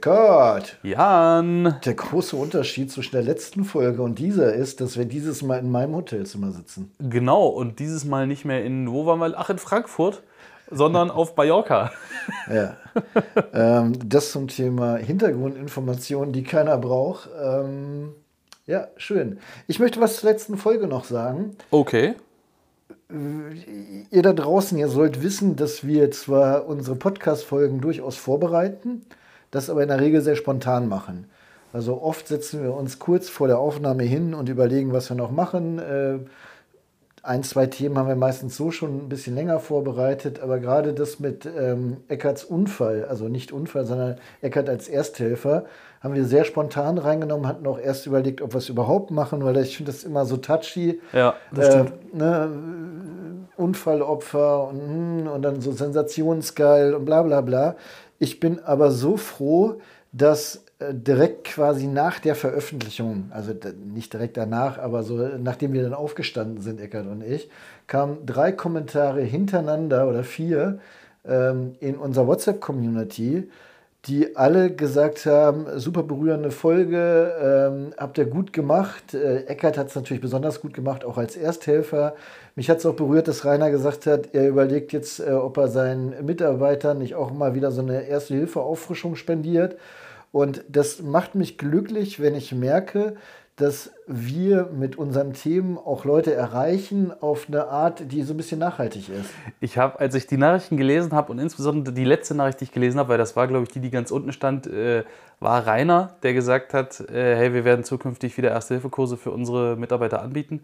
Eckart, Jan. der große Unterschied zwischen der letzten Folge und dieser ist, dass wir dieses Mal in meinem Hotelzimmer sitzen. Genau, und dieses Mal nicht mehr in, wo waren wir? Ach, in Frankfurt, sondern auf Mallorca. Ja. ähm, das zum Thema Hintergrundinformationen, die keiner braucht. Ähm, ja, schön. Ich möchte was zur letzten Folge noch sagen. Okay. Ihr da draußen, ihr sollt wissen, dass wir zwar unsere Podcast-Folgen durchaus vorbereiten, das aber in der Regel sehr spontan machen. Also oft setzen wir uns kurz vor der Aufnahme hin und überlegen, was wir noch machen. Äh, ein, zwei Themen haben wir meistens so schon ein bisschen länger vorbereitet, aber gerade das mit ähm, Eckarts Unfall, also nicht Unfall, sondern Eckart als Ersthelfer, haben wir sehr spontan reingenommen, hatten auch erst überlegt, ob wir es überhaupt machen, weil ich finde das immer so touchy. Ja, das Äh, stimmt. ne, Unfallopfer und, hm, und dann so sensationsgeil und bla bla bla. Ich bin aber so froh, dass äh, direkt quasi nach der Veröffentlichung, also nicht direkt danach, aber so nachdem wir dann aufgestanden sind, Eckert und ich, kamen drei Kommentare hintereinander oder vier ähm, in unserer WhatsApp-Community, die alle gesagt haben, super berührende Folge, ähm, habt ihr gut gemacht. Äh, Eckert hat es natürlich besonders gut gemacht, auch als Ersthelfer. Mich hat es auch berührt, dass Rainer gesagt hat, er überlegt jetzt, äh, ob er seinen Mitarbeitern nicht auch mal wieder so eine Erste-Hilfe-Auffrischung spendiert. Und das macht mich glücklich, wenn ich merke, dass wir mit unseren Themen auch Leute erreichen auf eine Art, die so ein bisschen nachhaltig ist. Ich habe, als ich die Nachrichten gelesen habe und insbesondere die letzte Nachricht, die ich gelesen habe, weil das war, glaube ich, die, die ganz unten stand, äh, war Rainer, der gesagt hat, äh, hey, wir werden zukünftig wieder Erste-Hilfe-Kurse für unsere Mitarbeiter anbieten.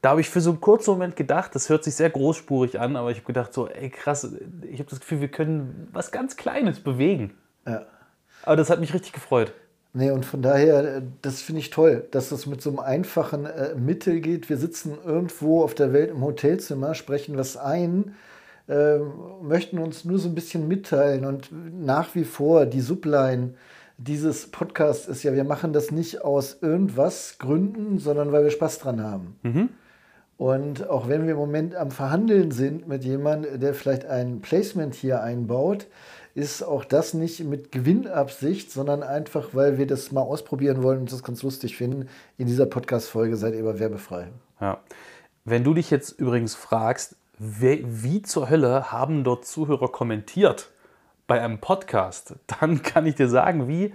Da habe ich für so einen kurzen Moment gedacht, das hört sich sehr großspurig an, aber ich habe gedacht so, ey krass, ich habe das Gefühl, wir können was ganz Kleines bewegen. Ja. Aber das hat mich richtig gefreut. Nee, und von daher, äh, das finde ich toll, dass das mit so einem einfachen äh, Mittel geht. Wir sitzen irgendwo auf der Welt im Hotelzimmer, sprechen was ein, ähm, möchten uns nur so ein bisschen mitteilen. Und nach wie vor, die Subline dieses Podcasts ist ja, wir machen das nicht aus irgendwas Gründen, sondern weil wir Spaß dran haben. Und auch wenn wir im Moment am Verhandeln sind mit jemandem, der vielleicht ein Placement hier einbaut, ist auch das nicht mit Gewinnabsicht, sondern einfach, weil wir das mal ausprobieren wollen und das ganz lustig finden. In dieser Podcast-Folge seid ihr aber werbefrei. Ja. Wenn du dich jetzt übrigens fragst, wie, wie zur Hölle haben dort Zuhörer kommentiert bei einem Podcast, dann kann ich dir sagen, wie.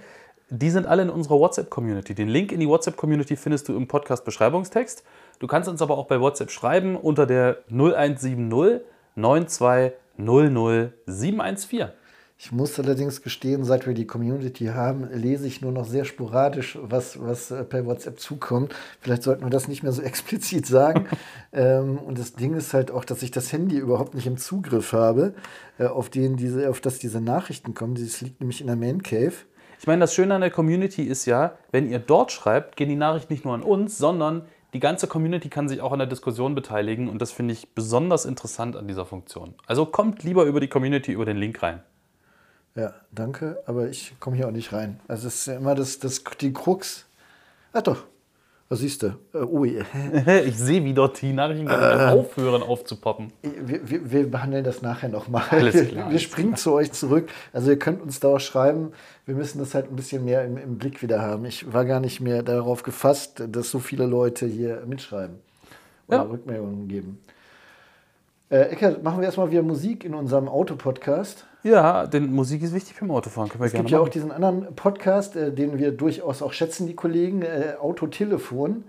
Die sind alle in unserer WhatsApp-Community. Den Link in die WhatsApp-Community findest du im Podcast-Beschreibungstext. Du kannst uns aber auch bei WhatsApp schreiben unter der 0170 9200 714. Ich muss allerdings gestehen, seit wir die Community haben, lese ich nur noch sehr sporadisch, was, was äh, per WhatsApp zukommt. Vielleicht sollten wir das nicht mehr so explizit sagen. ähm, und das Ding ist halt auch, dass ich das Handy überhaupt nicht im Zugriff habe, äh, auf, den diese, auf das diese Nachrichten kommen. Das liegt nämlich in der Man Cave. Ich meine, das Schöne an der Community ist ja, wenn ihr dort schreibt, gehen die Nachrichten nicht nur an uns, sondern die ganze Community kann sich auch an der Diskussion beteiligen und das finde ich besonders interessant an dieser Funktion. Also kommt lieber über die Community, über den Link rein. Ja, danke, aber ich komme hier auch nicht rein. Also es ist ja immer das, das, die Krux. Ach doch, was siehst du? Äh, ui. Ich sehe, wie dort die Nachrichten mehr aufhören aufzupoppen. Wir, wir, wir behandeln das nachher nochmal. Wir, klar, wir springen zu euch zurück. Also ihr könnt uns da auch schreiben. Wir müssen das halt ein bisschen mehr im, im Blick wieder haben. Ich war gar nicht mehr darauf gefasst, dass so viele Leute hier mitschreiben oder Ja. Rückmeldungen geben. Äh, Eckert, machen wir erstmal wieder Musik in unserem Autopodcast. Ja, denn Musik ist wichtig beim Autofahren. Können wir Es gibt ja auch diesen anderen Podcast, äh, den wir durchaus auch schätzen, die Kollegen, äh, Autotelefon.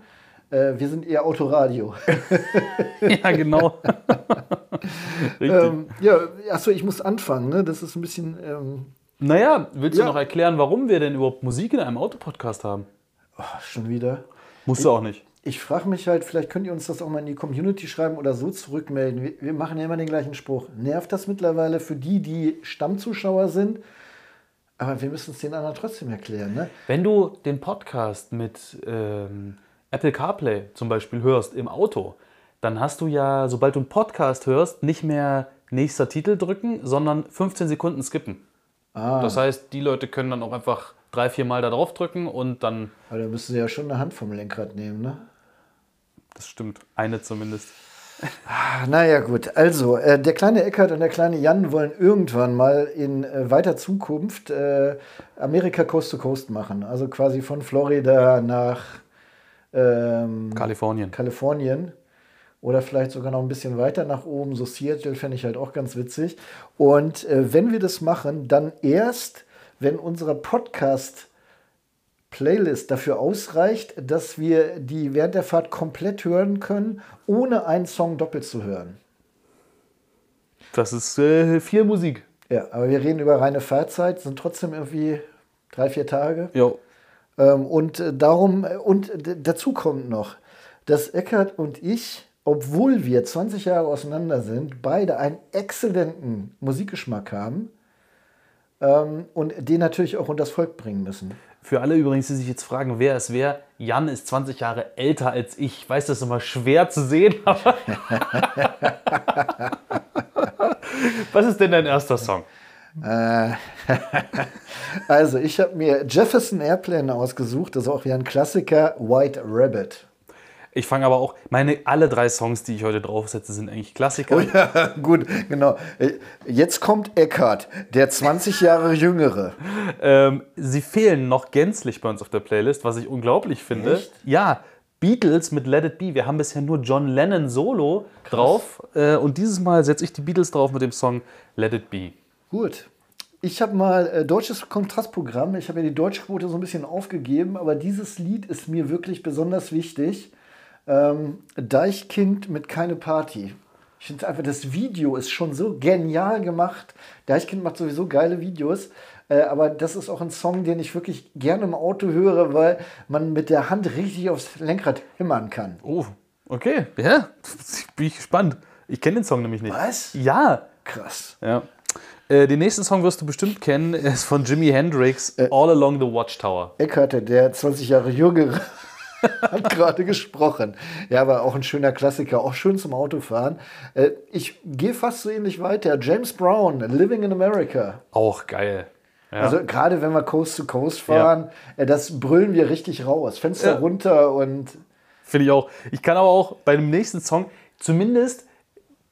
Äh, wir sind eher Autoradio. ja, genau. Ähm, ja, achso, ich muss anfangen. Ne? Das ist ein bisschen. Ähm, naja, willst ja. du noch erklären, warum wir denn überhaupt Musik in einem Autopodcast haben? oh, schon wieder. Musst du auch nicht. Ich frage mich halt, vielleicht könnt ihr uns das auch mal in die Community schreiben oder so zurückmelden. Wir, wir machen ja immer den gleichen Spruch. Nervt das mittlerweile für die, die Stammzuschauer sind? Aber wir müssen es den anderen trotzdem erklären. Ne? Wenn du den Podcast mit ähm, Apple CarPlay zum Beispiel hörst im Auto, dann hast du ja, sobald du einen Podcast hörst, nicht mehr nächster Titel drücken, sondern 15 Sekunden skippen. Ah, Das heißt, die Leute können dann auch einfach drei, vier Mal da drauf drücken und dann, aber da müssen sie ja schon eine Hand vom Lenkrad nehmen. Ne? das stimmt, eine zumindest. Ah, Naja, gut. Also, äh, der kleine Eckart und der kleine Jan wollen irgendwann mal in äh, weiter Zukunft äh, Amerika Coast to Coast machen. Also quasi von Florida nach ähm, Kalifornien. Kalifornien. Oder vielleicht sogar noch ein bisschen weiter nach oben. So Seattle fände ich halt auch ganz witzig. Und äh, wenn wir das machen, dann erst, wenn unsere Podcast Playlist dafür ausreicht, dass wir die während der Fahrt komplett hören können, ohne einen Song doppelt zu hören. Das ist äh, viel Musik. Ja, aber wir reden über reine Fahrzeit, sind trotzdem irgendwie drei, vier Tage. Jo. Ähm, und äh, darum, äh, und dazu kommt noch, dass Eckart und ich, obwohl wir 20 Jahre auseinander sind, beide einen exzellenten Musikgeschmack haben ähm, und den natürlich auch unters Volk bringen müssen. Für alle übrigens, die sich jetzt fragen, wer es wäre, Jan ist 20 Jahre älter als ich. Ich weiß, das ist immer schwer zu sehen, aber. Was ist denn dein erster Song? Also, ich habe mir Jefferson Airplane ausgesucht, das ist auch wieder ein Klassiker, White Rabbit. Ich fange aber auch, meine alle drei Songs, die ich heute draufsetze, sind eigentlich Klassiker. Oh ja, gut, genau. Äh, Jetzt kommt Eckart, der 20 Jahre Jüngere. Ähm, sie fehlen noch gänzlich bei uns auf der Playlist, was ich unglaublich finde. Echt? Ja, Beatles mit Let It Be. Wir haben bisher nur John Lennon Solo drauf. Äh, und dieses Mal setze ich die Beatles drauf mit dem Song Let It Be. Gut. Ich habe mal äh, deutsches Kontrastprogramm. Ich habe ja die Deutschquote so ein bisschen aufgegeben, aber dieses Lied ist mir wirklich besonders wichtig. Ähm, Deichkind mit Keine Party. Ich finde einfach, das Video ist schon so genial gemacht. Deichkind macht sowieso geile Videos. Äh, aber das ist auch ein Song, den ich wirklich gerne im Auto höre, weil man mit der Hand richtig aufs Lenkrad hämmern kann. Oh, okay. Ja, bin ich gespannt. Ich kenne den Song nämlich nicht. Was? Ja. Krass. ja. Äh, den nächsten Song wirst du bestimmt kennen. Er ist von Jimi Hendrix, All Along the Watchtower. Eckhart, der 20 Jahre jüngere, hat gerade gesprochen. Ja, aber auch ein schöner Klassiker, auch schön zum Autofahren. Äh, Ich gehe fast so ähnlich weiter. James Brown, Living in America. Auch geil. Ja. Also gerade wenn wir Coast to Coast fahren, äh, das brüllen wir richtig raus. Fenster Ja. runter und Finde ich auch. Ich kann aber auch bei dem nächsten Song zumindest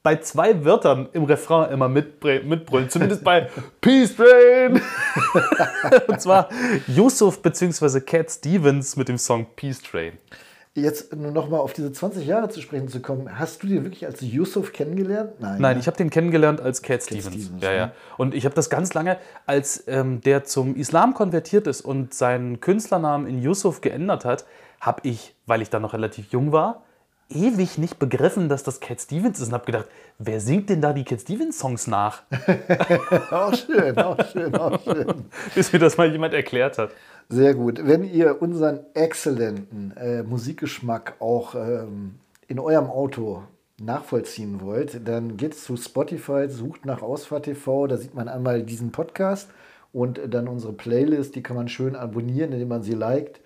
bei zwei Wörtern im Refrain immer mitbrüllen. Zumindest bei Peace Train. Und zwar Yusuf bzw. Cat Stevens mit dem Song Peace Train. jetzt nur noch mal auf diese 20 Jahre zu sprechen zu kommen. Hast du den wirklich als Yusuf kennengelernt? Nein. Nein, ne? ich habe den kennengelernt als Cat Stevens. Stevens, ja, ne? ja. Und ich habe das ganz lange, als ähm, der zum Islam konvertiert ist und seinen Künstlernamen in Yusuf geändert hat, habe ich, weil ich da noch relativ jung war, ewig nicht begriffen, dass das Cat Stevens ist und habe gedacht, wer singt denn da die Cat Stevens Songs nach? Auch schön, auch schön, auch schön. Bis mir das mal jemand erklärt hat. Sehr gut. Wenn ihr unseren exzellenten äh, Musikgeschmack auch ähm, in eurem Auto nachvollziehen wollt, dann geht zu Spotify, sucht nach Ausfahrt TV, da sieht man einmal diesen Podcast und dann unsere Playlist, die kann man schön abonnieren, indem man sie liked.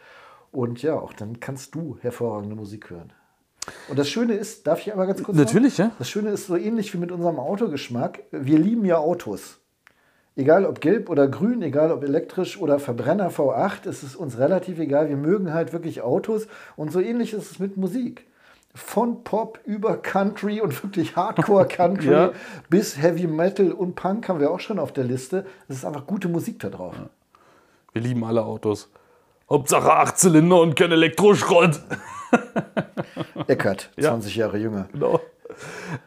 Und ja, auch dann kannst du hervorragende Musik hören. Und das Schöne ist, darf ich einmal ganz kurz Natürlich, noch? ja. Das Schöne ist so ähnlich wie mit unserem Autogeschmack. Wir lieben ja Autos. Egal ob gelb oder grün, egal ob elektrisch oder Verbrenner V8, es ist uns relativ egal. Wir mögen halt wirklich Autos und so ähnlich ist es mit Musik. Von Pop über Country und wirklich Hardcore Country Ja. bis Heavy Metal und Punk haben wir auch schon auf der Liste. Es ist einfach gute Musik da drauf. Wir lieben alle Autos. Hauptsache 8 Zylinder und kein Elektroschrott. Eckert, Ja. 20 Jahre jünger. Genau.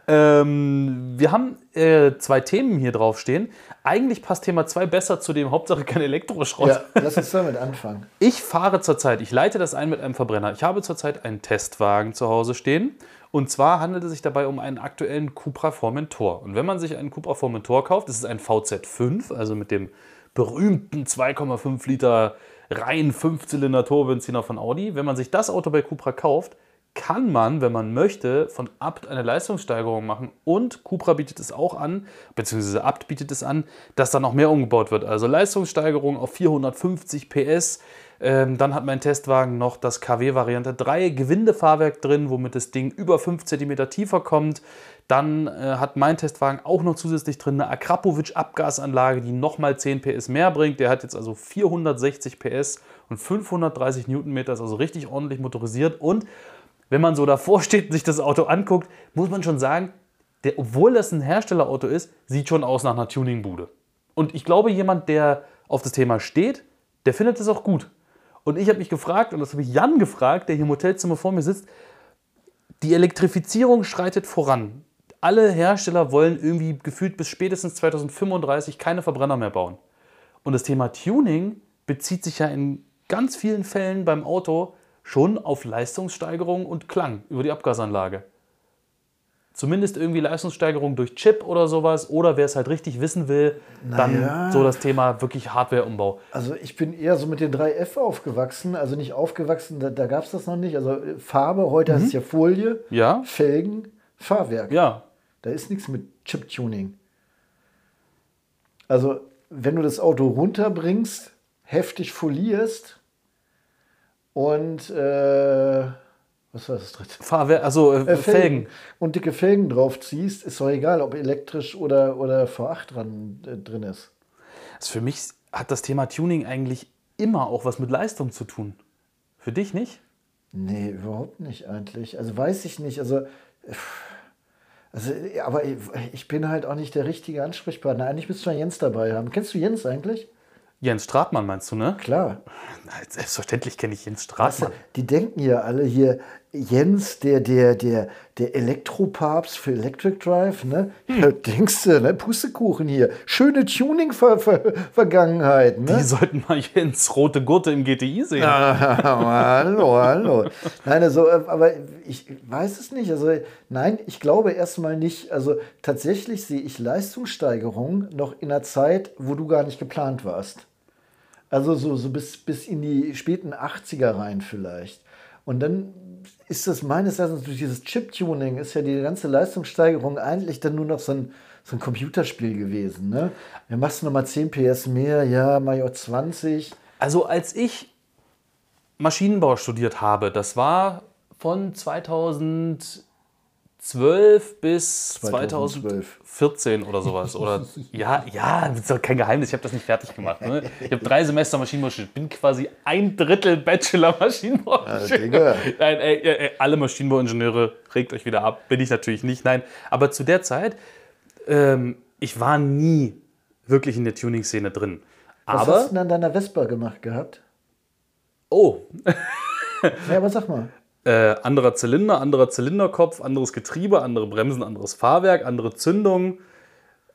Ähm, wir haben äh, zwei Themen hier draufstehen. Eigentlich passt Thema 2 besser zu dem Hauptsache kein Elektroschrott. Ja, lass uns damit anfangen. Ich fahre zurzeit, ich leite das ein mit einem Verbrenner. Ich habe zurzeit einen Testwagen zu Hause stehen. Und zwar handelt es sich dabei um einen aktuellen Cupra Formentor. Und wenn man sich einen Cupra Formentor kauft, das ist ein VZ5, also mit dem berühmten 2,5 Liter rein 5-Zylinder Turbobenziner von Audi. Wenn man sich das Auto bei Cupra kauft, kann man, wenn man möchte, von Abt eine Leistungssteigerung machen. Und Cupra bietet es auch an, beziehungsweise Abt bietet es an, dass da noch mehr umgebaut wird. Also Leistungssteigerung auf 450 PS. Ähm, dann hat mein Testwagen noch das KW Variante 3 Gewindefahrwerk drin, womit das Ding über 5 cm tiefer kommt. Dann äh, hat mein Testwagen auch noch zusätzlich drin eine Akrapovic Abgasanlage, die nochmal 10 PS mehr bringt. Der hat jetzt also 460 PS und 530 Newtonmeter, ist also richtig ordentlich motorisiert. Und wenn man so davor steht und sich das Auto anguckt, muss man schon sagen, der, obwohl das ein Herstellerauto ist, sieht schon aus nach einer Tuningbude. Und ich glaube, jemand, der auf das Thema steht, der findet es auch gut. Und ich habe mich gefragt, und das habe ich Jan gefragt, der hier im Hotelzimmer vor mir sitzt, die Elektrifizierung schreitet voran. Alle Hersteller wollen irgendwie gefühlt bis spätestens 2035 keine Verbrenner mehr bauen. Und das Thema Tuning bezieht sich ja in ganz vielen Fällen beim Auto schon auf Leistungssteigerung und Klang über die Abgasanlage. Zumindest irgendwie Leistungssteigerung durch Chip oder sowas. Oder wer es halt richtig wissen will, dann Naja. so das Thema wirklich Hardwareumbau. Also ich bin eher so mit den 3F aufgewachsen, also nicht aufgewachsen, da, da gab es das noch nicht. Also Farbe, heute heißt es ja Folie, Ja? Felgen, Fahrwerk. Ja. Da ist nichts mit Chip-Tuning. Also wenn du das Auto runterbringst, heftig folierst und äh, was war das dritte? Fahrwerk, also äh, Äh, Felgen. Und dicke Felgen drauf ziehst, ist doch egal, ob elektrisch oder, oder V8 dran, äh, drin ist. Also für mich hat das Thema Tuning eigentlich immer auch was mit Leistung zu tun. Für dich nicht? Nee, überhaupt nicht eigentlich. Also weiß ich nicht. Also, äh, also aber ich- ich bin halt auch nicht der richtige Ansprechpartner. Eigentlich müsste man Jens dabei haben. Kennst du Jens eigentlich? Jens Stratmann meinst du, ne? Klar. Na, Selbstverständlich kenne ich Jens Weißt du, Stratmann. die denken ja alle hier, Jens, der, der, der, der Elektropapst für Electric Drive, ne? Ja, denkst du, ne? Pustekuchen hier. Schöne Tuning-Vergangenheit, Die ne? sollten mal Jens rote Gurte im GTI sehen. hallo, hallo. Nein, also, äh, aber ich weiß es nicht. Also, nein, ich glaube erstmal nicht. Also, tatsächlich sehe ich Leistungssteigerung noch in einer Zeit, wo du gar nicht geplant warst. Also, so, so bis, bis in die späten 80er rein vielleicht. Und dann ist das meines Erachtens durch dieses Chip-Tuning, ist ja die ganze Leistungssteigerung eigentlich dann nur noch so ein, so ein Computerspiel gewesen. Ne? Ja, machst du nochmal 10 PS mehr, ja, mach ich auch 20. Also als ich Maschinenbau studiert habe, das war von 2012 bis 2012. 2014 oder sowas. Oder ja, ja, das ist doch kein Geheimnis, ich habe das nicht fertig gemacht. Ne? Ich habe drei Semester Maschinenbau studiert, bin quasi ein Drittel Bachelor Maschinenbau. Digga. Nein, ey, ey, ey, alle Maschinenbauingenieure, regt euch wieder ab, bin ich natürlich nicht. Nein, aber zu der Zeit, ähm, ich war nie wirklich in der Tuning-Szene drin. Was Aber, hast du denn an deiner Vespa gemacht gehabt? oh, Ja, aber sag mal. Äh, anderer Zylinder, anderer Zylinderkopf, anderes Getriebe, andere Bremsen, anderes Fahrwerk, andere Zündung.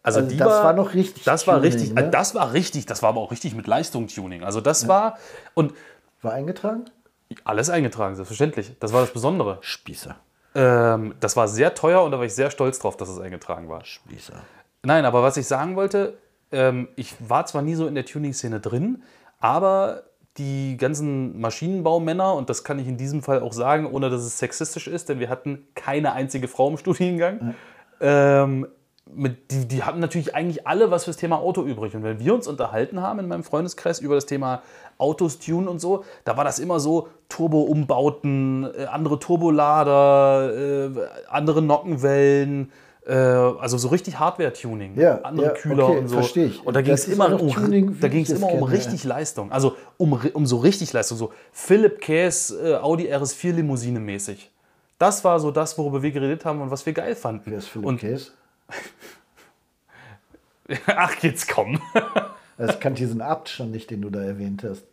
Also, Also die das war, war noch richtig Das war Tuning, richtig, ne? äh, das war richtig, das war aber auch richtig mit Leistung-Tuning. Also das war und War eingetragen? alles eingetragen, selbstverständlich. Das war das Besondere. Spießer. Ähm, das war sehr teuer und da war ich sehr stolz drauf, dass es eingetragen war. Spießer. Nein, aber was ich sagen wollte, ähm, ich war zwar nie so in der Tuning-Szene drin, aber die ganzen Maschinenbaumänner, und das kann ich in diesem Fall auch sagen, ohne dass es sexistisch ist, denn wir hatten keine einzige Frau im Studiengang, ähm, mit, die, die hatten natürlich eigentlich alle was fürs Thema Auto übrig. Und wenn wir uns unterhalten haben in meinem Freundeskreis über das Thema Autos tunen und so, da war das immer so Turbo-Umbauten, äh, andere Turbolader, äh, andere Nockenwellen, also so richtig Hardware-Tuning, Ja, andere ja, Kühler okay, und so. versteh ich. Und da ging es immer, um, Tuning, da ging's immer um richtig Leistung, also um, um so richtig Leistung, so Philipp Käs äh, Audi RS4 Limousine mäßig. Das war so das, worüber wir geredet haben und was wir geil fanden. Wer ist Philipp und, Käse? Ach, jetzt komm. Also ich kannte diesen Abt schon nicht, den du da erwähnt hast.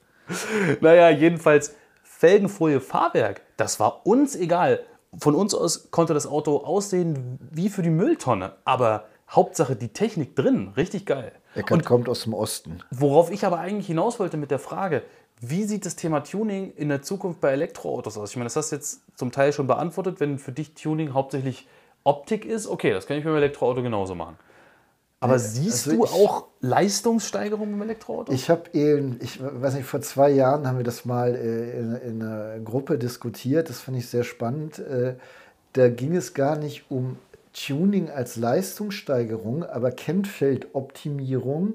Naja, jedenfalls Felgenfolie, Fahrwerk, das war uns egal. Von uns aus konnte das Auto aussehen wie für die Mülltonne, aber Hauptsache die Technik drin, richtig geil. Eckert kommt aus dem Osten. Worauf ich aber eigentlich hinaus wollte mit der Frage, wie sieht das Thema Tuning in der Zukunft bei Elektroautos aus? Ich meine, das hast du jetzt zum Teil schon beantwortet, wenn für dich Tuning hauptsächlich Optik ist, okay, das kann ich beim Elektroauto genauso machen. Aber siehst also du ich- auch Leistungssteigerung im Elektroauto? Ich habe eben, ich weiß nicht, vor zwei Jahren haben wir das mal äh, in, in einer Gruppe diskutiert. Das fand ich sehr spannend. Äh, da ging es gar nicht um Tuning als Leistungssteigerung, aber Kennfeldoptimierung,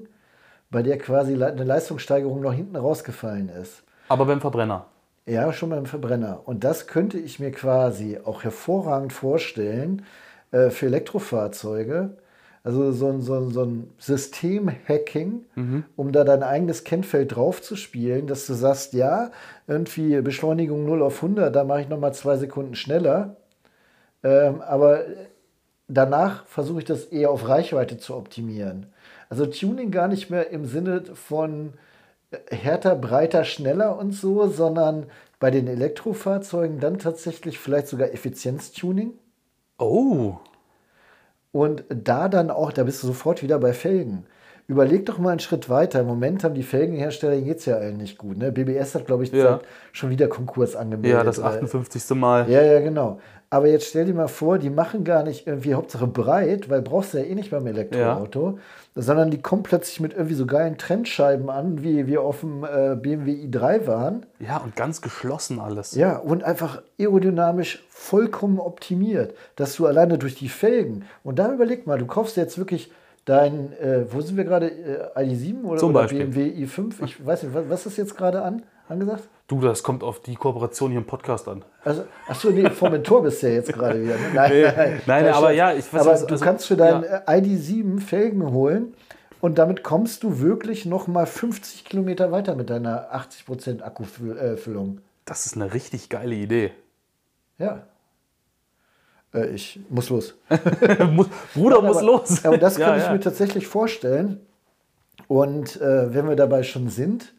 bei der quasi eine Leistungssteigerung noch hinten rausgefallen ist. aber beim Verbrenner. Ja, schon beim Verbrenner. Und das könnte ich mir quasi auch hervorragend vorstellen äh, für Elektrofahrzeuge, Also so ein, so ein, so ein System-Hacking, um da dein eigenes Kennfeld drauf zu spielen, dass du sagst, ja, irgendwie Beschleunigung 0 auf 100, da mache ich nochmal zwei Sekunden schneller. Ähm, aber danach versuche ich das eher auf Reichweite zu optimieren. Also Tuning gar nicht mehr im Sinne von äh, härter, breiter, schneller und so, sondern bei den Elektrofahrzeugen dann tatsächlich vielleicht sogar Effizienztuning. Oh. Und da dann auch, da bist du sofort wieder bei Felgen. Überleg doch mal einen Schritt weiter. Im Moment haben die Felgenhersteller geht es ja allen nicht gut. Ne? BBS hat, glaube ich, Ja. schon wieder Konkurs angemeldet. Ja, das weil- 58. Mal. Ja, ja, genau. Aber jetzt stell dir mal vor, die machen gar nicht irgendwie Hauptsache breit, weil brauchst du ja eh nicht beim Elektroauto, sondern die kommen plötzlich mit irgendwie so geilen Trennscheiben an, wie wir auf dem äh, BMW i3 waren. Ja, und ganz geschlossen alles. Ja, und einfach aerodynamisch vollkommen optimiert, dass du alleine durch die Felgen, und da überleg mal, du kaufst jetzt wirklich dein, äh, wo sind wir gerade, äh, ID7 oder, oder. BMW i5? Ich weiß nicht, was, was ist jetzt gerade an, angesagt? Du, das kommt auf die Kooperation hier im Podcast an. Also, achso, nee, vor Mentor bist du ja jetzt gerade wieder. Ne? Nein, Nee, nein, nein, aber ja, ich weiß, Aber was- du also- kannst für deinen ja. äh, ID7 Felgen holen und damit kommst du wirklich noch mal 50 Kilometer weiter mit deiner 80% Akkufüllung. Das ist eine richtig geile Idee. Ja. Äh, ich muss los. muss, Bruder muss Aber- los. Aber das kann Ja, ich ja. mir tatsächlich vorstellen. Und äh, wenn wir dabei schon sind,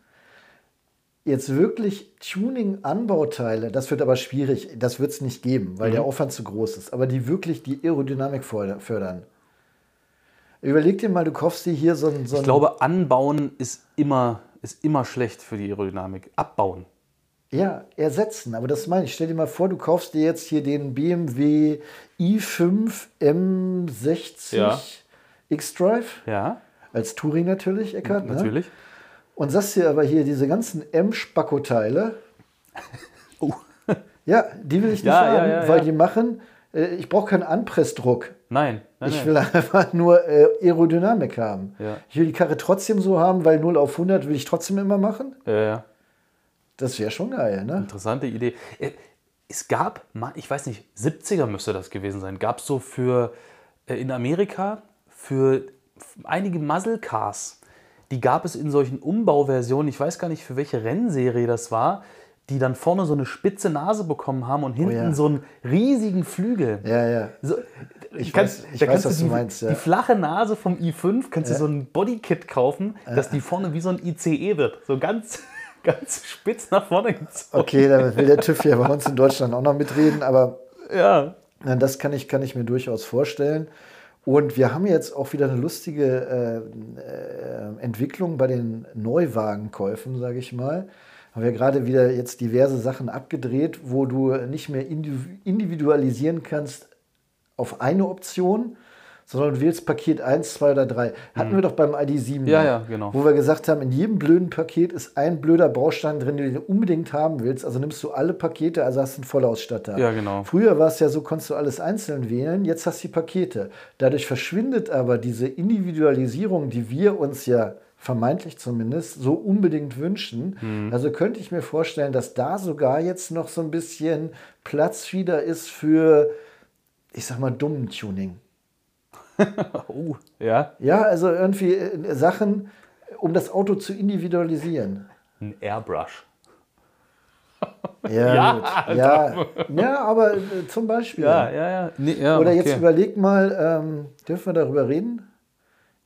jetzt wirklich Tuning-Anbauteile, das wird aber schwierig, das wird es nicht geben, weil Mhm. der Aufwand zu groß ist, aber die wirklich die Aerodynamik förder- fördern. Überleg dir mal, du kaufst dir hier so ein. So Ich glaube, anbauen ist immer, ist immer schlecht für die Aerodynamik. Abbauen. Ja, ersetzen. Aber das meine ich. Stell dir mal vor, du kaufst dir jetzt hier den BMW i5 M60 Ja. X-Drive. Ja, Als Touring natürlich, Eckart. Ne? Und sagst dir aber hier diese ganzen M-Spacko-Teile, Oh. ja, die will ich nicht Ja, haben, ja, ja, weil die machen, äh, ich brauche keinen Anpressdruck. Nein, nein, Ich nein. will einfach nur äh, Aerodynamik haben. Ich will die Karre trotzdem so haben, weil 0 auf 100 will ich trotzdem immer machen. Ja, ja. Das wäre schon geil, ne? Interessante Idee. Äh, Es gab, ich weiß nicht, 70er müsste das gewesen sein, gab es so für äh, in Amerika für einige Muscle Cars, die gab es in solchen Umbauversionen, ich weiß gar nicht für welche Rennserie das war, die dann vorne so eine spitze Nase bekommen haben und hinten ja. so einen riesigen Flügel. Ja, ja. So, Ich kannst- weiß- ich weiß, was die, du meinst, ja. Die flache Nase vom i5 kannst du so ein Bodykit kaufen, dass die vorne wie so ein ICE wird. So ganz, ganz spitz nach vorne gezogen. Okay, da will der TÜV ja bei uns in Deutschland auch noch mitreden, aber Ja. Das kann ich, kann ich mir durchaus vorstellen. Und wir haben jetzt auch wieder eine lustige äh, äh, Entwicklung bei den Neuwagenkäufen, sage ich mal. Haben wir gerade wieder jetzt diverse Sachen abgedreht, wo du nicht mehr indiv- individualisieren kannst auf eine Option, sondern du wählst Paket 1, 2 oder 3. Hatten wir doch beim ID7. Mhm. Ja, ja, genau. Wo wir gesagt haben, in jedem blöden Paket ist ein blöder Baustein drin, den du unbedingt haben willst. Also nimmst du alle Pakete, also hast du einen Vollausstatter. Ja, genau. Früher war es ja so, konntest du alles einzeln wählen, jetzt hast du die Pakete. Dadurch verschwindet aber diese Individualisierung, die wir uns ja vermeintlich zumindest so unbedingt wünschen. Mhm. Also könnte ich mir vorstellen, dass da sogar jetzt noch so ein bisschen Platz wieder ist für, ich sag mal, dummen Tuning. Oh, ja. Ja, also irgendwie äh, Sachen, um das Auto zu individualisieren. Ein Airbrush. Ja, Ja, ja, ja aber äh, zum Beispiel. Ja, ja, ja. Nee, ja Oder okay. jetzt überleg mal, ähm, dürfen wir darüber reden?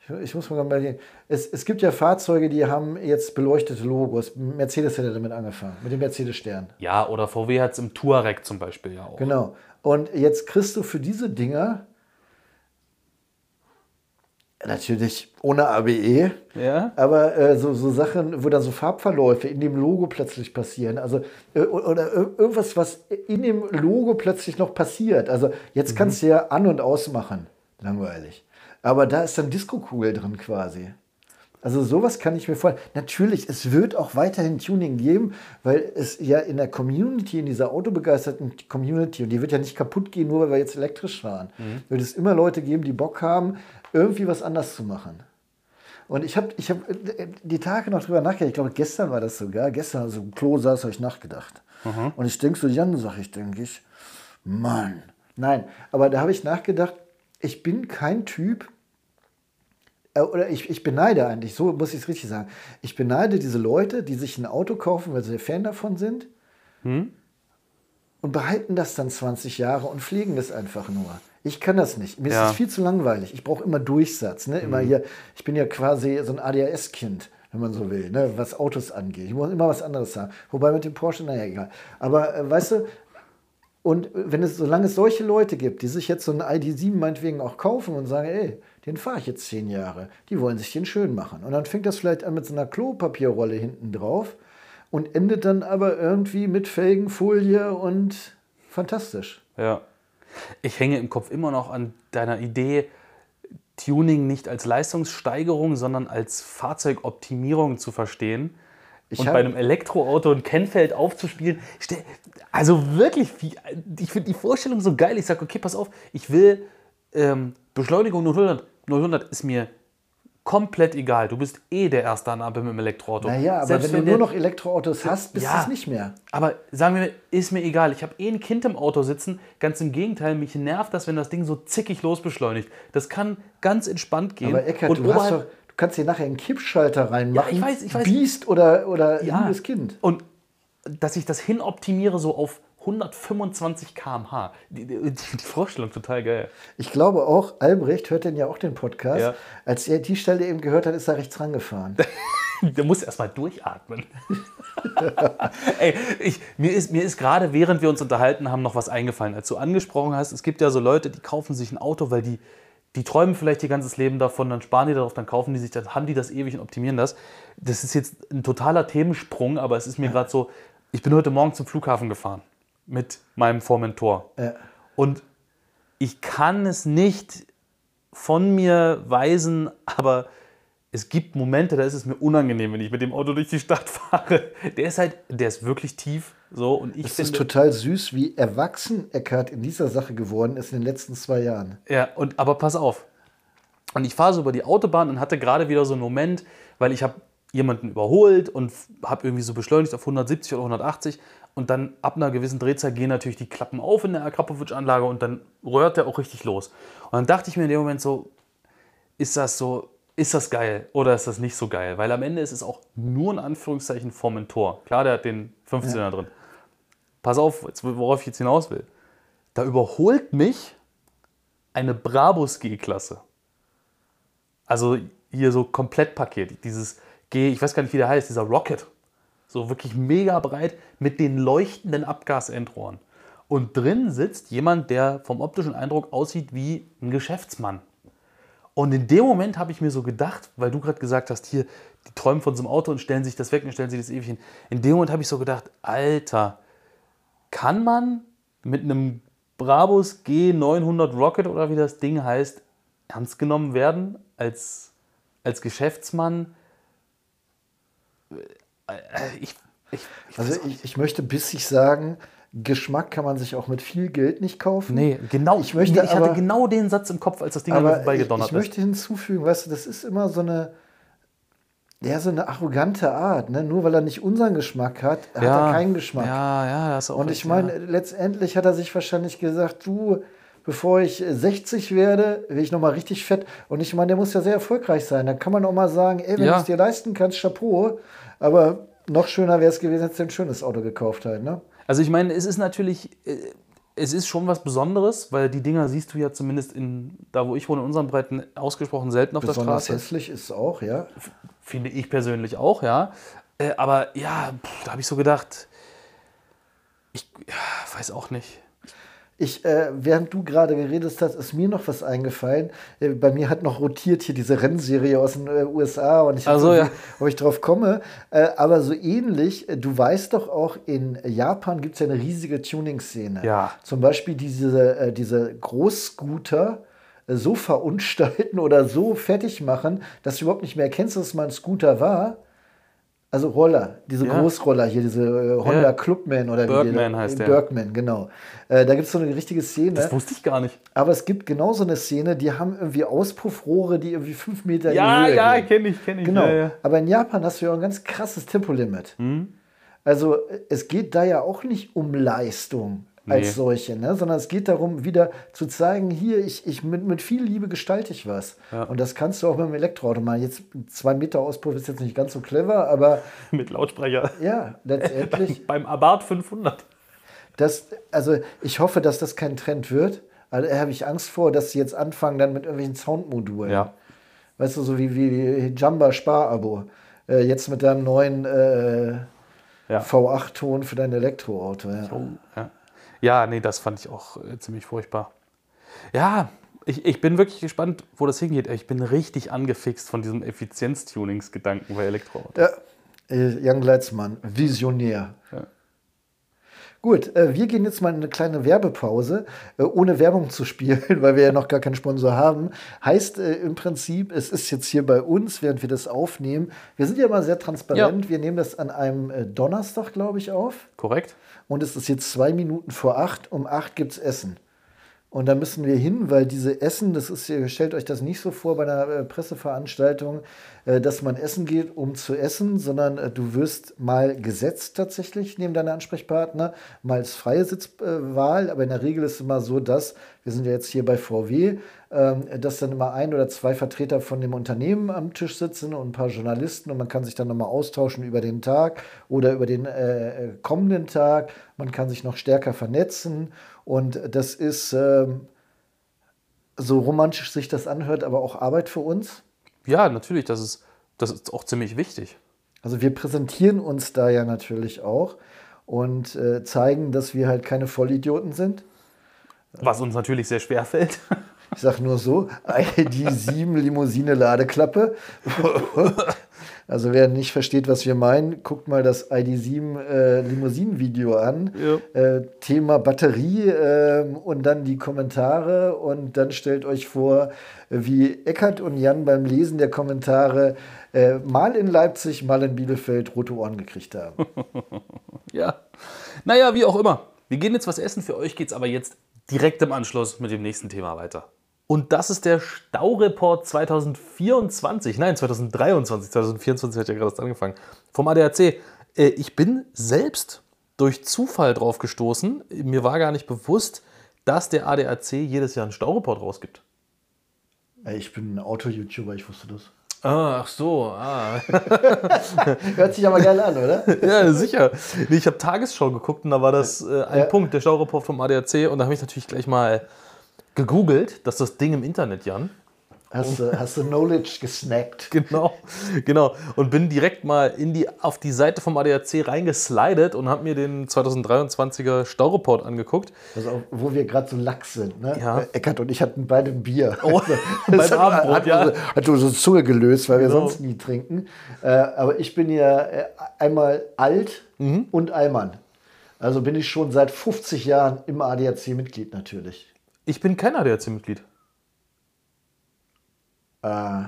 Ich, ich muss mal mal überlegen. Es, es gibt ja Fahrzeuge, die haben jetzt beleuchtete Logos. Mercedes hat ja damit angefangen, mit dem Mercedes-Stern. Ja, oder VW hat es im Touareg zum Beispiel ja auch. Genau. Und jetzt kriegst du für diese Dinger natürlich ohne ABE, Ja. aber äh, so, so Sachen, wo dann so Farbverläufe in dem Logo plötzlich passieren. Also, äh, oder ir- irgendwas, was in dem Logo plötzlich noch passiert. Also, jetzt kannst du ja an- und ausmachen. Langweilig. Aber da ist dann Disco-Kugel drin quasi. Also sowas kann ich mir vorstellen. Natürlich, es wird auch weiterhin Tuning geben, weil es ja in der Community, in dieser autobegeisterten Community, und die wird ja nicht kaputt gehen, nur weil wir jetzt elektrisch fahren, wird es immer Leute geben, die Bock haben, irgendwie was anders zu machen. Und ich habe ich hab die Tage noch drüber nachgedacht, ich glaube gestern war das sogar, gestern also im Klo saß, habe ich nachgedacht. Und ich denke so, Jan, sag ich, denke ich, Mann. Nein, aber da habe ich nachgedacht, ich bin kein Typ, äh, oder ich, ich beneide eigentlich, so muss ich es richtig sagen, ich beneide diese Leute, die sich ein Auto kaufen, weil sie Fan davon sind Hm? und behalten das dann 20 Jahre und pflegen das einfach nur. Ich kann das nicht. Mir ist Ja. Mhm. das viel zu langweilig. Ich brauche immer Durchsatz. Ne? Immer hier, ich bin ja quasi so ein ADHS-Kind, wenn man so will, ne? was Autos angeht. Ich muss immer was anderes haben. Wobei mit dem Porsche, naja, egal. Aber äh, weißt du, und wenn es, solange es solche Leute gibt, die sich jetzt so einen ID7 meinetwegen auch kaufen und sagen, ey, den fahre ich jetzt zehn Jahre, die wollen sich den schön machen. Und dann fängt das vielleicht an mit so einer Klopapierrolle hinten drauf und endet dann aber irgendwie mit Felgenfolie und fantastisch. Ja. Ich hänge im Kopf immer noch an deiner Idee, Tuning nicht als Leistungssteigerung, sondern als Fahrzeugoptimierung zu verstehen. Ich und bei einem Elektroauto ein Kennfeld aufzuspielen. Also wirklich, ich finde die Vorstellung so geil. Ich sage, okay, pass auf, ich will ähm, Beschleunigung 0 100 ist mir komplett egal. Du bist eh der Erste an Ampel mit dem Elektroauto. Naja, aber Selbst wenn du nur noch Elektroautos hast, bist du Ja. es nicht mehr. aber sagen wir, ist mir egal. Ich habe eh ein Kind im Auto sitzen. Ganz im Gegenteil, mich nervt das, wenn das Ding so zickig losbeschleunigt. Das kann ganz entspannt gehen. Aber Eckart, Und du, hast doch, du kannst hier nachher einen Kippschalter reinmachen. ich weiß, ich weiß. Biest oder, oder Ja. liebes Kind. Und dass ich das hinoptimiere so auf 125 km/h. Die, die, die Vorstellung total geil. Ich glaube auch, Albrecht hört denn ja auch den Podcast. Ja. Als er die Stelle eben gehört hat, ist er rechts rangefahren. Der muss erstmal durchatmen. Ey, ich, mir ist, mir ist gerade, während wir uns unterhalten haben, noch was eingefallen. Als du angesprochen hast, es gibt ja so Leute, die kaufen sich ein Auto, weil die, die träumen vielleicht ihr ganzes Leben davon, dann sparen die darauf, dann kaufen die sich das, haben die das ewig und optimieren das. Das ist jetzt ein totaler Themensprung, aber es ist mir gerade so, ich bin heute Morgen zum Flughafen gefahren mit meinem Formentor. Ja. Und ich kann es nicht von mir weisen, aber es gibt Momente, da ist es mir unangenehm, wenn ich mit dem Auto durch die Stadt fahre. Der ist halt, der ist wirklich tief. So, und ich Es ist finde, total süß, wie erwachsen Eckart in dieser Sache geworden ist in den letzten zwei Jahren. Ja, und, aber pass auf. Und ich fahre so über die Autobahn und hatte gerade wieder so einen Moment, weil ich habe jemanden überholt und habe irgendwie so beschleunigt auf 170 oder 180 und dann ab einer gewissen Drehzahl gehen natürlich die Klappen auf in der Akrapovic-Anlage und dann rührt der auch richtig los. Und dann dachte ich mir in dem Moment so, ist das so, ist das geil oder ist das nicht so geil? Weil am Ende ist es auch nur in Anführungszeichen Formentor. Klar, der hat den 15er drin. Pass auf, jetzt, worauf ich jetzt hinaus will. Da überholt mich eine Brabus G-Klasse. Also hier so Komplettpaket, dieses G, ich weiß gar nicht, wie der heißt, dieser Rocket. So wirklich mega breit mit den leuchtenden Abgasendrohren. Und drin sitzt jemand, der vom optischen Eindruck aussieht wie ein Geschäftsmann. Und in dem Moment habe ich mir so gedacht, weil du gerade gesagt hast, hier, die träumen von so einem Auto und stellen sich das weg und stellen sich das ewig hin. In dem Moment habe ich so gedacht, Alter, kann man mit einem Brabus G900 Rocket oder wie das Ding heißt, ernst genommen werden als, als Geschäftsmann? Äh, Ich, ich, ich Also ich, ich möchte bissig sagen, Geschmack kann man sich auch mit viel Geld nicht kaufen. Nee, genau. Ich möchte ich hatte aber- genau den Satz im Kopf, als das Ding an mir ich, vorbeigedonnert ich ist. möchte hinzufügen, weißt du, das ist immer so eine, ja, so eine arrogante Art. Ne? Nur weil er nicht unseren Geschmack hat, hat er keinen Geschmack. Ja, ja, das ist auch Und ich meine, letztendlich hat er sich wahrscheinlich gesagt, du, bevor ich äh, 60 werde, will ich nochmal richtig fett. Und ich meine, der muss ja sehr erfolgreich sein. Da kann man auch mal sagen, ey, wenn Ja. du es dir leisten kannst, Chapeau. Aber noch schöner wäre es gewesen, hättest du ein schönes Auto gekauft halt. Ne? Also ich meine, es ist natürlich, äh, es ist schon was Besonderes, weil die Dinger siehst du ja zumindest in, da wo ich wohne, in unseren Breiten ausgesprochen selten auf der Besonders Straße. hässlich ist es auch, ja. Finde ich persönlich auch, ja. Äh, aber ja, pff, da habe ich so gedacht, ich ja, weiß auch nicht. Ich, äh, während du gerade geredet hast, ist mir noch was eingefallen. Äh, bei mir hat noch rotiert hier diese Rennserie aus den äh, USA und ich Ach so, ja. ob ich drauf komme. Äh, aber so ähnlich, äh, du weißt doch auch, in Japan gibt es ja eine riesige Tuning-Szene. Ja. Zum Beispiel diese, äh, diese Großscooter so verunstalten oder so fertig machen, dass du überhaupt nicht mehr erkennst, dass es mal ein Scooter war. Also Roller, diese Ja. Großroller hier, diese äh, Honda Ja. Clubman oder wie Bergman die, heißt der. Bergman, genau. Äh, da gibt es so eine richtige Szene. Das wusste ich gar nicht. Aber es gibt genauso eine Szene, die haben irgendwie Auspuffrohre, die irgendwie fünf Meter Ja, in die Höhe ja, gehen. kenne ich, kenne ich. Genau. Ja, ja. Aber in Japan hast du ja auch ein ganz krasses Tempolimit. Also äh, es geht da ja auch nicht um Leistung. Nee. als solche, ne? sondern es geht darum, wieder zu zeigen, hier, ich, ich mit, mit viel Liebe gestalte ich was. Ja. Und das kannst du auch mit dem Elektroauto machen. Jetzt zwei Meter Auspuff ist jetzt nicht ganz so clever, aber Mit Lautsprecher. ja, letztendlich, Beim Abarth 500. das, also ich hoffe, dass das kein Trend wird. Also, da habe ich Angst vor, dass sie jetzt anfangen dann mit irgendwelchen Soundmodulen. Ja. Weißt du, so wie, wie Jamba Sparabo. Äh, jetzt mit deinem neuen äh, Ja. V8-Ton für dein Elektroauto. Ja. Ja. Ja, nee, das fand ich auch äh, ziemlich furchtbar. Ja, ich, ich bin wirklich gespannt, wo das hingeht. Ich bin richtig angefixt von diesem Effizienztuningsgedanken bei Elektroautos. Ja, äh, Jan Gleitzmann, Visionär. Ja. Gut, äh, wir gehen jetzt mal in eine kleine Werbepause, äh, ohne Werbung zu spielen, weil wir ja noch gar keinen Sponsor haben. Heißt äh, im Prinzip, es ist jetzt hier bei uns, während wir das aufnehmen. Wir sind ja mal sehr transparent. Wir nehmen das an einem Donnerstag, glaube ich, auf. Korrekt? Und es ist jetzt zwei Minuten vor acht. Um acht gibt es Essen. Und da müssen wir hin, weil diese Essen, das ist, ihr stellt euch das nicht so vor bei einer äh, Presseveranstaltung, äh, dass man essen geht, um zu essen, sondern äh, du wirst mal gesetzt tatsächlich neben deiner Ansprechpartner, mal als freie Sitzwahl, aber in der Regel ist es immer so, dass, wir sind ja jetzt hier bei VW, ähm, dass dann immer ein oder zwei Vertreter von dem Unternehmen am Tisch sitzen und ein paar Journalisten und man kann sich dann nochmal austauschen über den Tag oder über den kommenden Tag. Man kann sich noch stärker vernetzen und das ist, ähm, so romantisch sich das anhört, aber auch Arbeit für uns. Ja, natürlich, das ist, das ist auch ziemlich wichtig. Also wir präsentieren uns da ja natürlich auch und äh, zeigen, dass wir halt keine Vollidioten sind. Was uns natürlich sehr schwer fällt. Ich sag nur so, ID7 Limousine Ladeklappe. Also wer nicht versteht, was wir meinen, guckt mal das ID7 äh, Limousinen-Video an. Ja. Äh, Thema Batterie ähm, und dann die Kommentare und dann stellt euch vor, wie Eckert und Jan beim Lesen der Kommentare äh, mal in Leipzig, mal in Bielefeld rote Ohren gekriegt haben. Ja. Naja, wie auch immer. Wir gehen jetzt was essen. Für euch geht es aber jetzt direkt im Anschluss mit dem nächsten Thema weiter. Und das ist der Staureport 2024. Nein, 2023. 2024 hat ja gerade erst angefangen. Vom ADAC. Äh, Ich bin selbst durch Zufall drauf gestoßen. Mir war gar nicht bewusst, dass der ADAC jedes Jahr einen Staureport rausgibt. Ich bin ein Auto-YouTuber, ich wusste das. Ah, ach so. Ah. Hört sich aber geil an, oder? Ja, sicher. Ich habe Tagesschau geguckt und da war das äh, ein Ja. Punkt, der Staureport vom ADAC. Und da habe ich natürlich gleich mal gegoogelt, dass das Ding im Internet, Jan. Hast du, hast du Knowledge gesnackt? Genau, genau. Und bin direkt mal in die, auf die Seite vom ADAC reingeslidet und habe mir den 2023er Staureport angeguckt. Also, wo wir gerade so lax sind. Ne? Ja. Äh, Eckert und ich hatten beide ein Bier. Oh, Das beim hat, Abendbrot, hat, ja. hat unsere Zunge gelöst, weil wir Genau. sonst nie trinken. Äh, aber ich bin ja äh, einmal alt Mhm. und Allmann. Also bin ich schon seit 50 Jahren im ADAC Mitglied natürlich. Ich bin kein ADAC-Mitglied. Äh,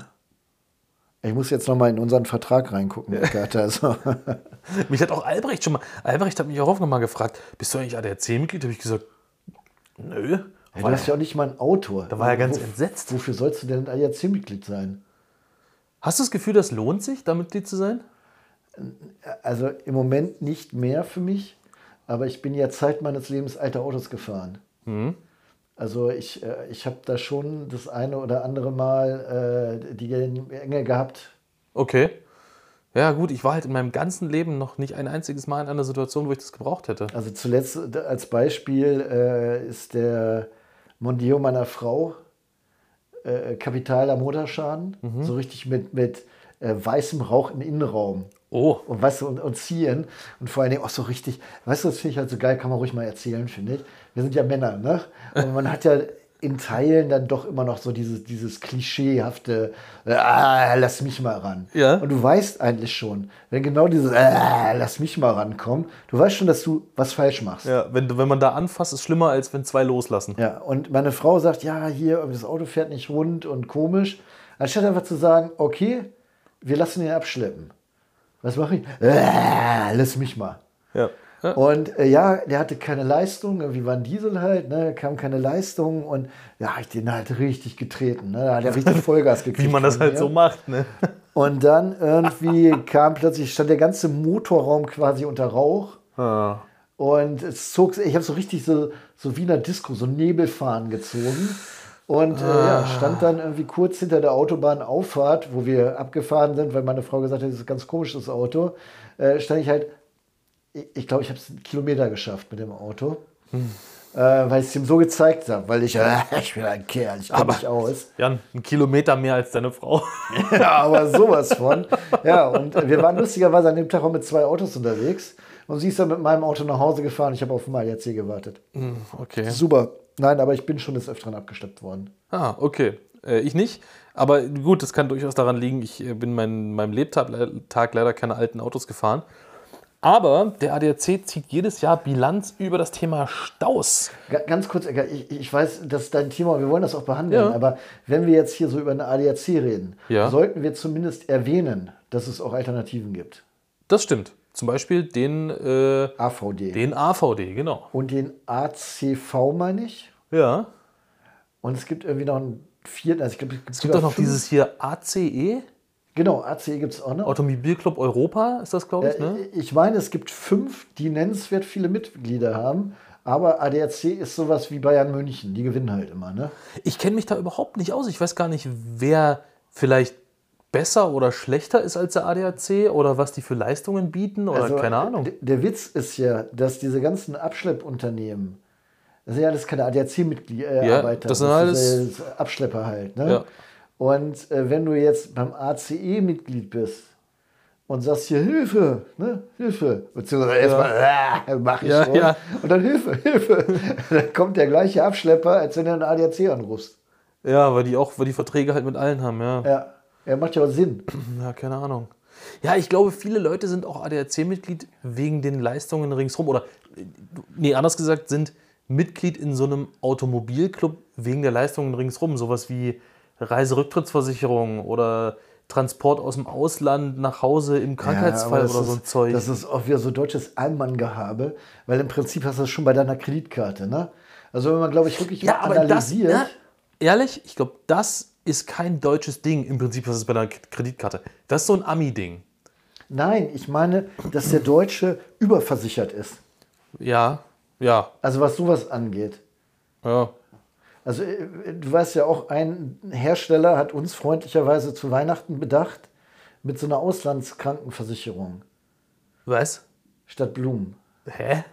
ich muss jetzt noch mal in unseren Vertrag reingucken, Eckert. Also, Mich hat auch Albrecht schon mal, Albrecht hat mich auch mal gefragt, bist du eigentlich ADAC-Mitglied? Da habe ich gesagt, nö. du hast ja auch nicht mal ein Auto. Da war er ganz entsetzt. Wofür sollst du denn ADAC Mitglied sein? Hast du das Gefühl, das lohnt sich, da Mitglied zu sein? Also im Moment nicht mehr für mich, aber ich bin ja Zeit meines Lebens alte Autos gefahren. Also ich, äh, ich habe da schon das eine oder andere Mal äh, die Enge gehabt. Okay. Ja, gut, ich war halt in meinem ganzen Leben noch nicht ein einziges Mal in einer Situation, wo ich das gebraucht hätte. Also zuletzt äh, als Beispiel äh, ist der Mondeo meiner Frau äh, kapitaler Motorschaden, so richtig mit, mit äh, weißem Rauch im Innenraum. Oh, Und weißt du, und, und ziehen. Und vor allen Dingen auch so richtig, weißt du, das finde ich halt so geil, kann man ruhig mal erzählen, finde ich. Wir sind ja Männer, ne? Und man hat ja in Teilen dann doch immer noch so dieses, dieses klischeehafte, ah, lass mich mal ran. Ja. Und du weißt eigentlich schon, wenn genau dieses, ah, lass mich mal rankommt, du weißt schon, dass du was falsch machst. ja, wenn, wenn man da anfasst, ist schlimmer, als wenn zwei loslassen. Ja, und meine Frau sagt, ja, hier, das Auto fährt nicht rund und komisch. Anstatt einfach zu sagen, okay, wir lassen ihn abschleppen. Was mache ich? Äh, lass mich mal. Ja. Ja. Und äh, ja, der hatte keine Leistung, irgendwie war ein Diesel halt, ne, kam keine Leistung und ja, ich den halt richtig getreten, ne, da hat er richtig Vollgas gekriegt. Wie man das halt mir. so macht, ne? Und dann irgendwie kam plötzlich, stand der ganze Motorraum quasi unter Rauch Ah. Und es zog, ich habe so richtig so, so wie in einer Disco, so Nebelfahren gezogen. Und äh, ja, stand dann irgendwie kurz hinter der Autobahnauffahrt, wo wir abgefahren sind, weil meine Frau gesagt hat, das ist ein ganz komisches Auto. Äh, stand ich halt, ich, glaube, ich habe es einen Kilometer geschafft mit dem Auto. Äh, weil ich es ihm so gezeigt habe, weil ich, äh, ich bin ein Kerl, ich Aber- mich aus. Jan, ein Kilometer mehr als deine Frau. Ja, aber sowas von. Ja, und wir waren lustigerweise an dem Tag auch mit zwei Autos unterwegs. Und sie ist dann mit meinem Auto nach Hause gefahren. Ich habe auf Mal jetzt hier gewartet. Okay. Super. Nein, aber ich bin schon des Öfteren abgesteppt worden. Ah, okay. Äh, ich nicht. Aber gut, das kann durchaus daran liegen, ich äh, bin mein, meinem Lebtag le- Tag leider keine alten Autos gefahren. Aber der ADAC zieht jedes Jahr Bilanz über das Thema Staus. Ga- Ganz kurz, Edgar, ich, ich weiß, das ist dein Thema, wir wollen das auch behandeln, Ja. aber wenn wir jetzt hier so über eine ADAC reden, Ja. sollten wir zumindest erwähnen, dass es auch Alternativen gibt. Das stimmt. Zum Beispiel den, äh, AVD. den AVD, genau. Und den ACV, meine ich. Ja. Und es gibt irgendwie noch einen vierten, also ich glaube, Es gibt doch noch dieses hier ACE, Genau, ACE gibt es auch noch. Automobilclub Europa, ist das, glaube ich, ne? Äh, Ich meine, es gibt fünf, die nennenswert viele Mitglieder haben. Aber ADAC ist sowas wie Bayern München. Die gewinnen halt immer, ne? Ich kenne mich da überhaupt nicht aus. Ich weiß gar nicht, wer vielleicht besser oder schlechter ist als der ADAC oder was die für Leistungen bieten oder Also, keine Ahnung. Der Witz ist ja, dass diese ganzen Abschleppunternehmen, das sind ja alles keine ADAC-Mitarbeiter. Ja, das sind alles- Abschlepper halt. Ne? Ja. Und äh, wenn du jetzt beim ACE-Mitglied bist und sagst hier Hilfe, ne? Hilfe, beziehungsweise erstmal äh, mach ich Ja, ja. und dann Hilfe, Hilfe, dann kommt der gleiche Abschlepper, als wenn du einen ADAC anrufst. Ja, weil die auch, weil die Verträge halt mit allen haben, ja. Ja, er macht ja auch Sinn. Ja, keine Ahnung. Ja, ich glaube, viele Leute sind auch ADAC-Mitglied wegen den Leistungen ringsherum. Oder, nee, anders gesagt, sind Mitglied in so einem Automobilclub wegen der Leistungen ringsherum. Sowas wie Reiserücktrittsversicherung oder Transport aus dem Ausland nach Hause im Krankheitsfall das oder so ein ist, Zeug. Das ist auch wieder so deutsches Allmanngehabe, weil im Prinzip hast du das schon bei deiner Kreditkarte, ne? Also wenn man, glaube ich, wirklich ja, aber das, analysiert, na, ehrlich, ich glaube, das ist kein deutsches Ding. Im Prinzip ist es bei einer Kreditkarte. Das ist so ein Ami-Ding. nein, ich meine, dass der Deutsche überversichert ist. Ja, ja, Also was sowas angeht. ja. Also äh, du weißt ja auch, ein Hersteller hat uns freundlicherweise zu Weihnachten bedacht mit so einer Auslandskrankenversicherung Was? statt Blumen. Hä?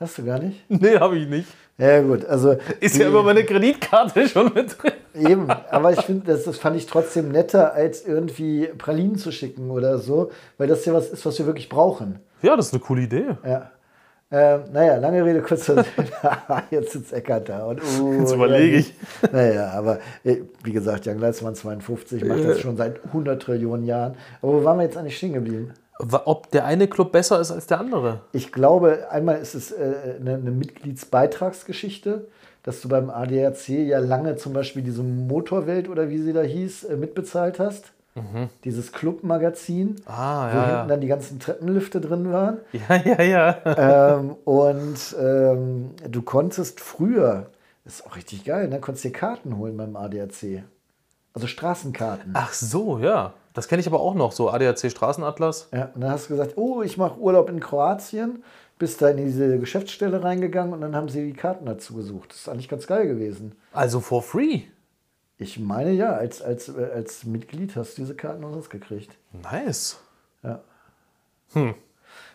Hast du gar nicht? Nee, habe ich nicht. Ja gut, also Ist die- ja immer meine Kreditkarte schon mit drin. Eben, aber ich finde, das, das fand ich trotzdem netter, als irgendwie Pralinen zu schicken oder so, weil das ja was ist, was wir wirklich brauchen. Ja, das ist eine coole Idee. Ja. Ähm, naja, lange Rede, kurzer Sinn. Jetzt sitzt Eckart da. Und, uh, Jetzt überlege ich. Naja, aber äh, wie gesagt, Jan Gleitzmann 52 macht das schon seit 100 Trillionen Jahren. Aber wo waren wir jetzt eigentlich stehen geblieben? Ob der eine Club besser ist als der andere? Ich glaube, einmal ist es äh, eine, eine Mitgliedsbeitragsgeschichte, dass du beim ADAC ja lange zum Beispiel diese Motorwelt oder wie sie da hieß, äh, mitbezahlt hast. Dieses Clubmagazin, Mhm. Ah, wo ja, hinten ja. dann die ganzen Treppenlifte drin waren. Ja, ja, ja. ähm, und ähm, du konntest früher, das ist auch richtig geil, ne, konntest dir Karten holen beim ADAC. Also Straßenkarten. Ach so, ja. Das kenne ich aber auch noch, so ADAC Straßenatlas. Ja, und dann hast du gesagt, oh, ich mache Urlaub in Kroatien, bist da in diese Geschäftsstelle reingegangen und dann haben sie die Karten dazu gesucht. Das ist eigentlich ganz geil gewesen. Also for free. Ich meine ja, als, als, äh, als Mitglied hast du diese Karten umsonst gekriegt. Nice.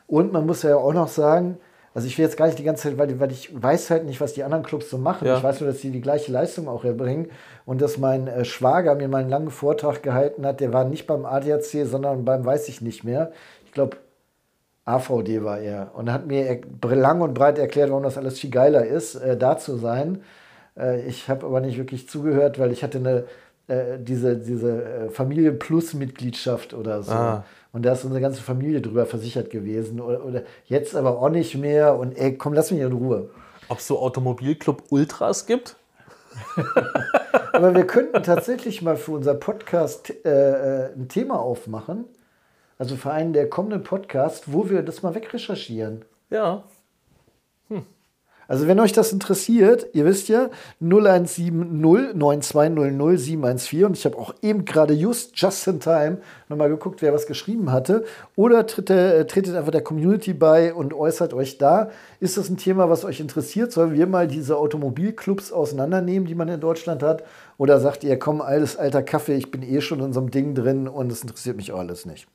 Und man muss ja auch noch sagen, also ich will jetzt gar nicht die ganze Zeit, weil, weil ich weiß halt nicht, was die anderen Clubs so machen. Ja. Ich weiß nur, dass die die gleiche Leistung auch erbringen und dass mein äh, Schwager mir mal einen langen Vortrag gehalten hat. Der war nicht beim ADAC, sondern beim weiß ich nicht mehr. Ich glaube, AVD war er und hat mir lang und breit erklärt, warum das alles viel geiler ist, äh, da zu sein. Äh, ich habe aber nicht wirklich zugehört, weil ich hatte eine äh, diese, diese äh, Familie Plus Mitgliedschaft oder so. Ah. Und da ist unsere ganze Familie drüber versichert gewesen. Oder, oder jetzt aber auch nicht mehr. Und ey, komm, lass mich in Ruhe. Ob es so Automobilclub Ultras gibt? Aber wir könnten tatsächlich mal für unser Podcast äh, ein Thema aufmachen. Also für einen der kommenden Podcast, wo wir das mal wegrecherchieren. Ja. Also wenn euch das interessiert, ihr wisst ja, 0170 9200 714 und ich habe auch eben gerade just, just in time, nochmal geguckt, wer was geschrieben hatte. Oder tritt, äh, tretet einfach der Community bei und äußert euch da. Ist das ein Thema, was euch interessiert? Sollen wir mal diese Automobilclubs auseinandernehmen, die man in Deutschland hat? Oder sagt ihr, komm, alles alter Kaffee, ich bin eh schon in so einem Ding drin und es interessiert mich auch alles nicht?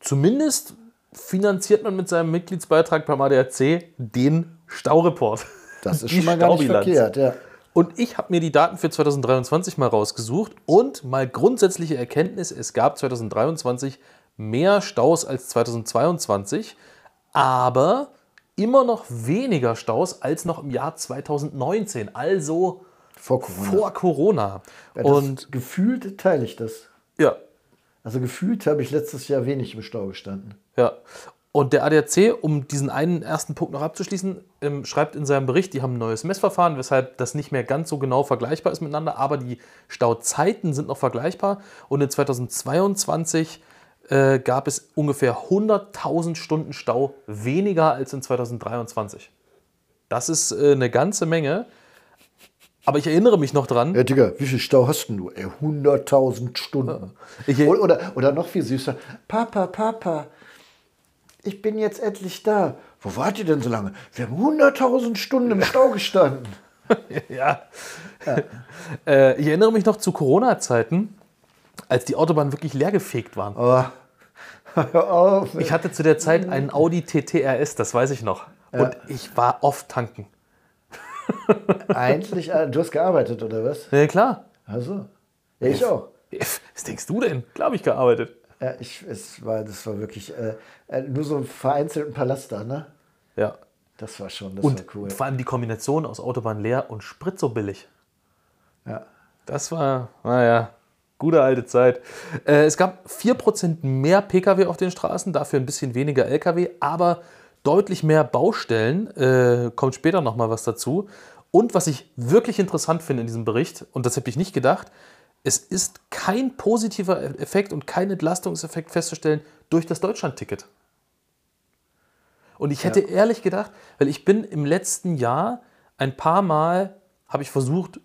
Zumindest finanziert man mit seinem Mitgliedsbeitrag beim ADAC den Staureport. Das ist schon mal gar nicht verkehrt, ja. Und ich habe mir die Daten für 2023 mal rausgesucht und mal grundsätzliche Erkenntnis, es gab 2023 mehr Staus als 2022, aber immer noch weniger Staus als noch im Jahr 2019, also vor Corona. Vor Corona. Ja, und gefühlt teile ich das. Ja. Also gefühlt habe ich letztes Jahr wenig im Stau gestanden. Ja. Und der ADAC, um diesen einen ersten Punkt noch abzuschließen, ähm, schreibt in seinem Bericht, die haben ein neues Messverfahren, weshalb das nicht mehr ganz so genau vergleichbar ist miteinander, aber die Stauzeiten sind noch vergleichbar. Und in 2022 äh, gab es ungefähr 100.000 Stunden Stau weniger als in 2023. Das ist äh, eine ganze Menge. Aber ich erinnere mich noch dran. Ja, Digga, wie viel Stau hast du? 100.000 Stunden. Ja. Oder, oder, oder noch viel süßer. Papa, Papa, ich bin jetzt endlich da. Wo wart ihr denn so lange? Wir haben 100.000 Stunden im Stau gestanden. ja. ja. Äh, ich erinnere mich noch zu Corona-Zeiten, als die Autobahnen wirklich leergefegt waren. Oh. Ich hatte zu der Zeit einen Audi TTRS, das weiß ich noch. Ja. Und ich war oft tanken. Eigentlich, äh, du hast gearbeitet, oder was? Ja, klar. Also. Ja, ich auch. Was denkst du denn? Klar habe ich gearbeitet. Ja, ich, es war, das war wirklich äh, äh nur so vereinzelt ein Palast da, ne? Ja. Das war schon, das und war cool. Vor allem die Kombination aus Autobahn leer und Sprit so billig. Ja. Das war, naja, gute alte Zeit. Äh, es gab 4% mehr Pkw auf den Straßen, dafür ein bisschen weniger Lkw, aber deutlich mehr Baustellen. Äh, kommt später nochmal was dazu. Und was ich wirklich interessant finde in diesem Bericht, und das hätte ich nicht gedacht, es ist kein positiver Effekt und kein Entlastungseffekt festzustellen durch das Deutschland-Ticket. Und ich hätte ja. ehrlich gedacht, weil ich bin im letzten Jahr ein paar Mal, habe ich versucht,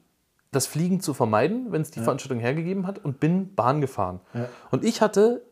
das Fliegen zu vermeiden, wenn es die ja. Veranstaltung hergegeben hat, und bin Bahn gefahren. Ja. Und ich hatte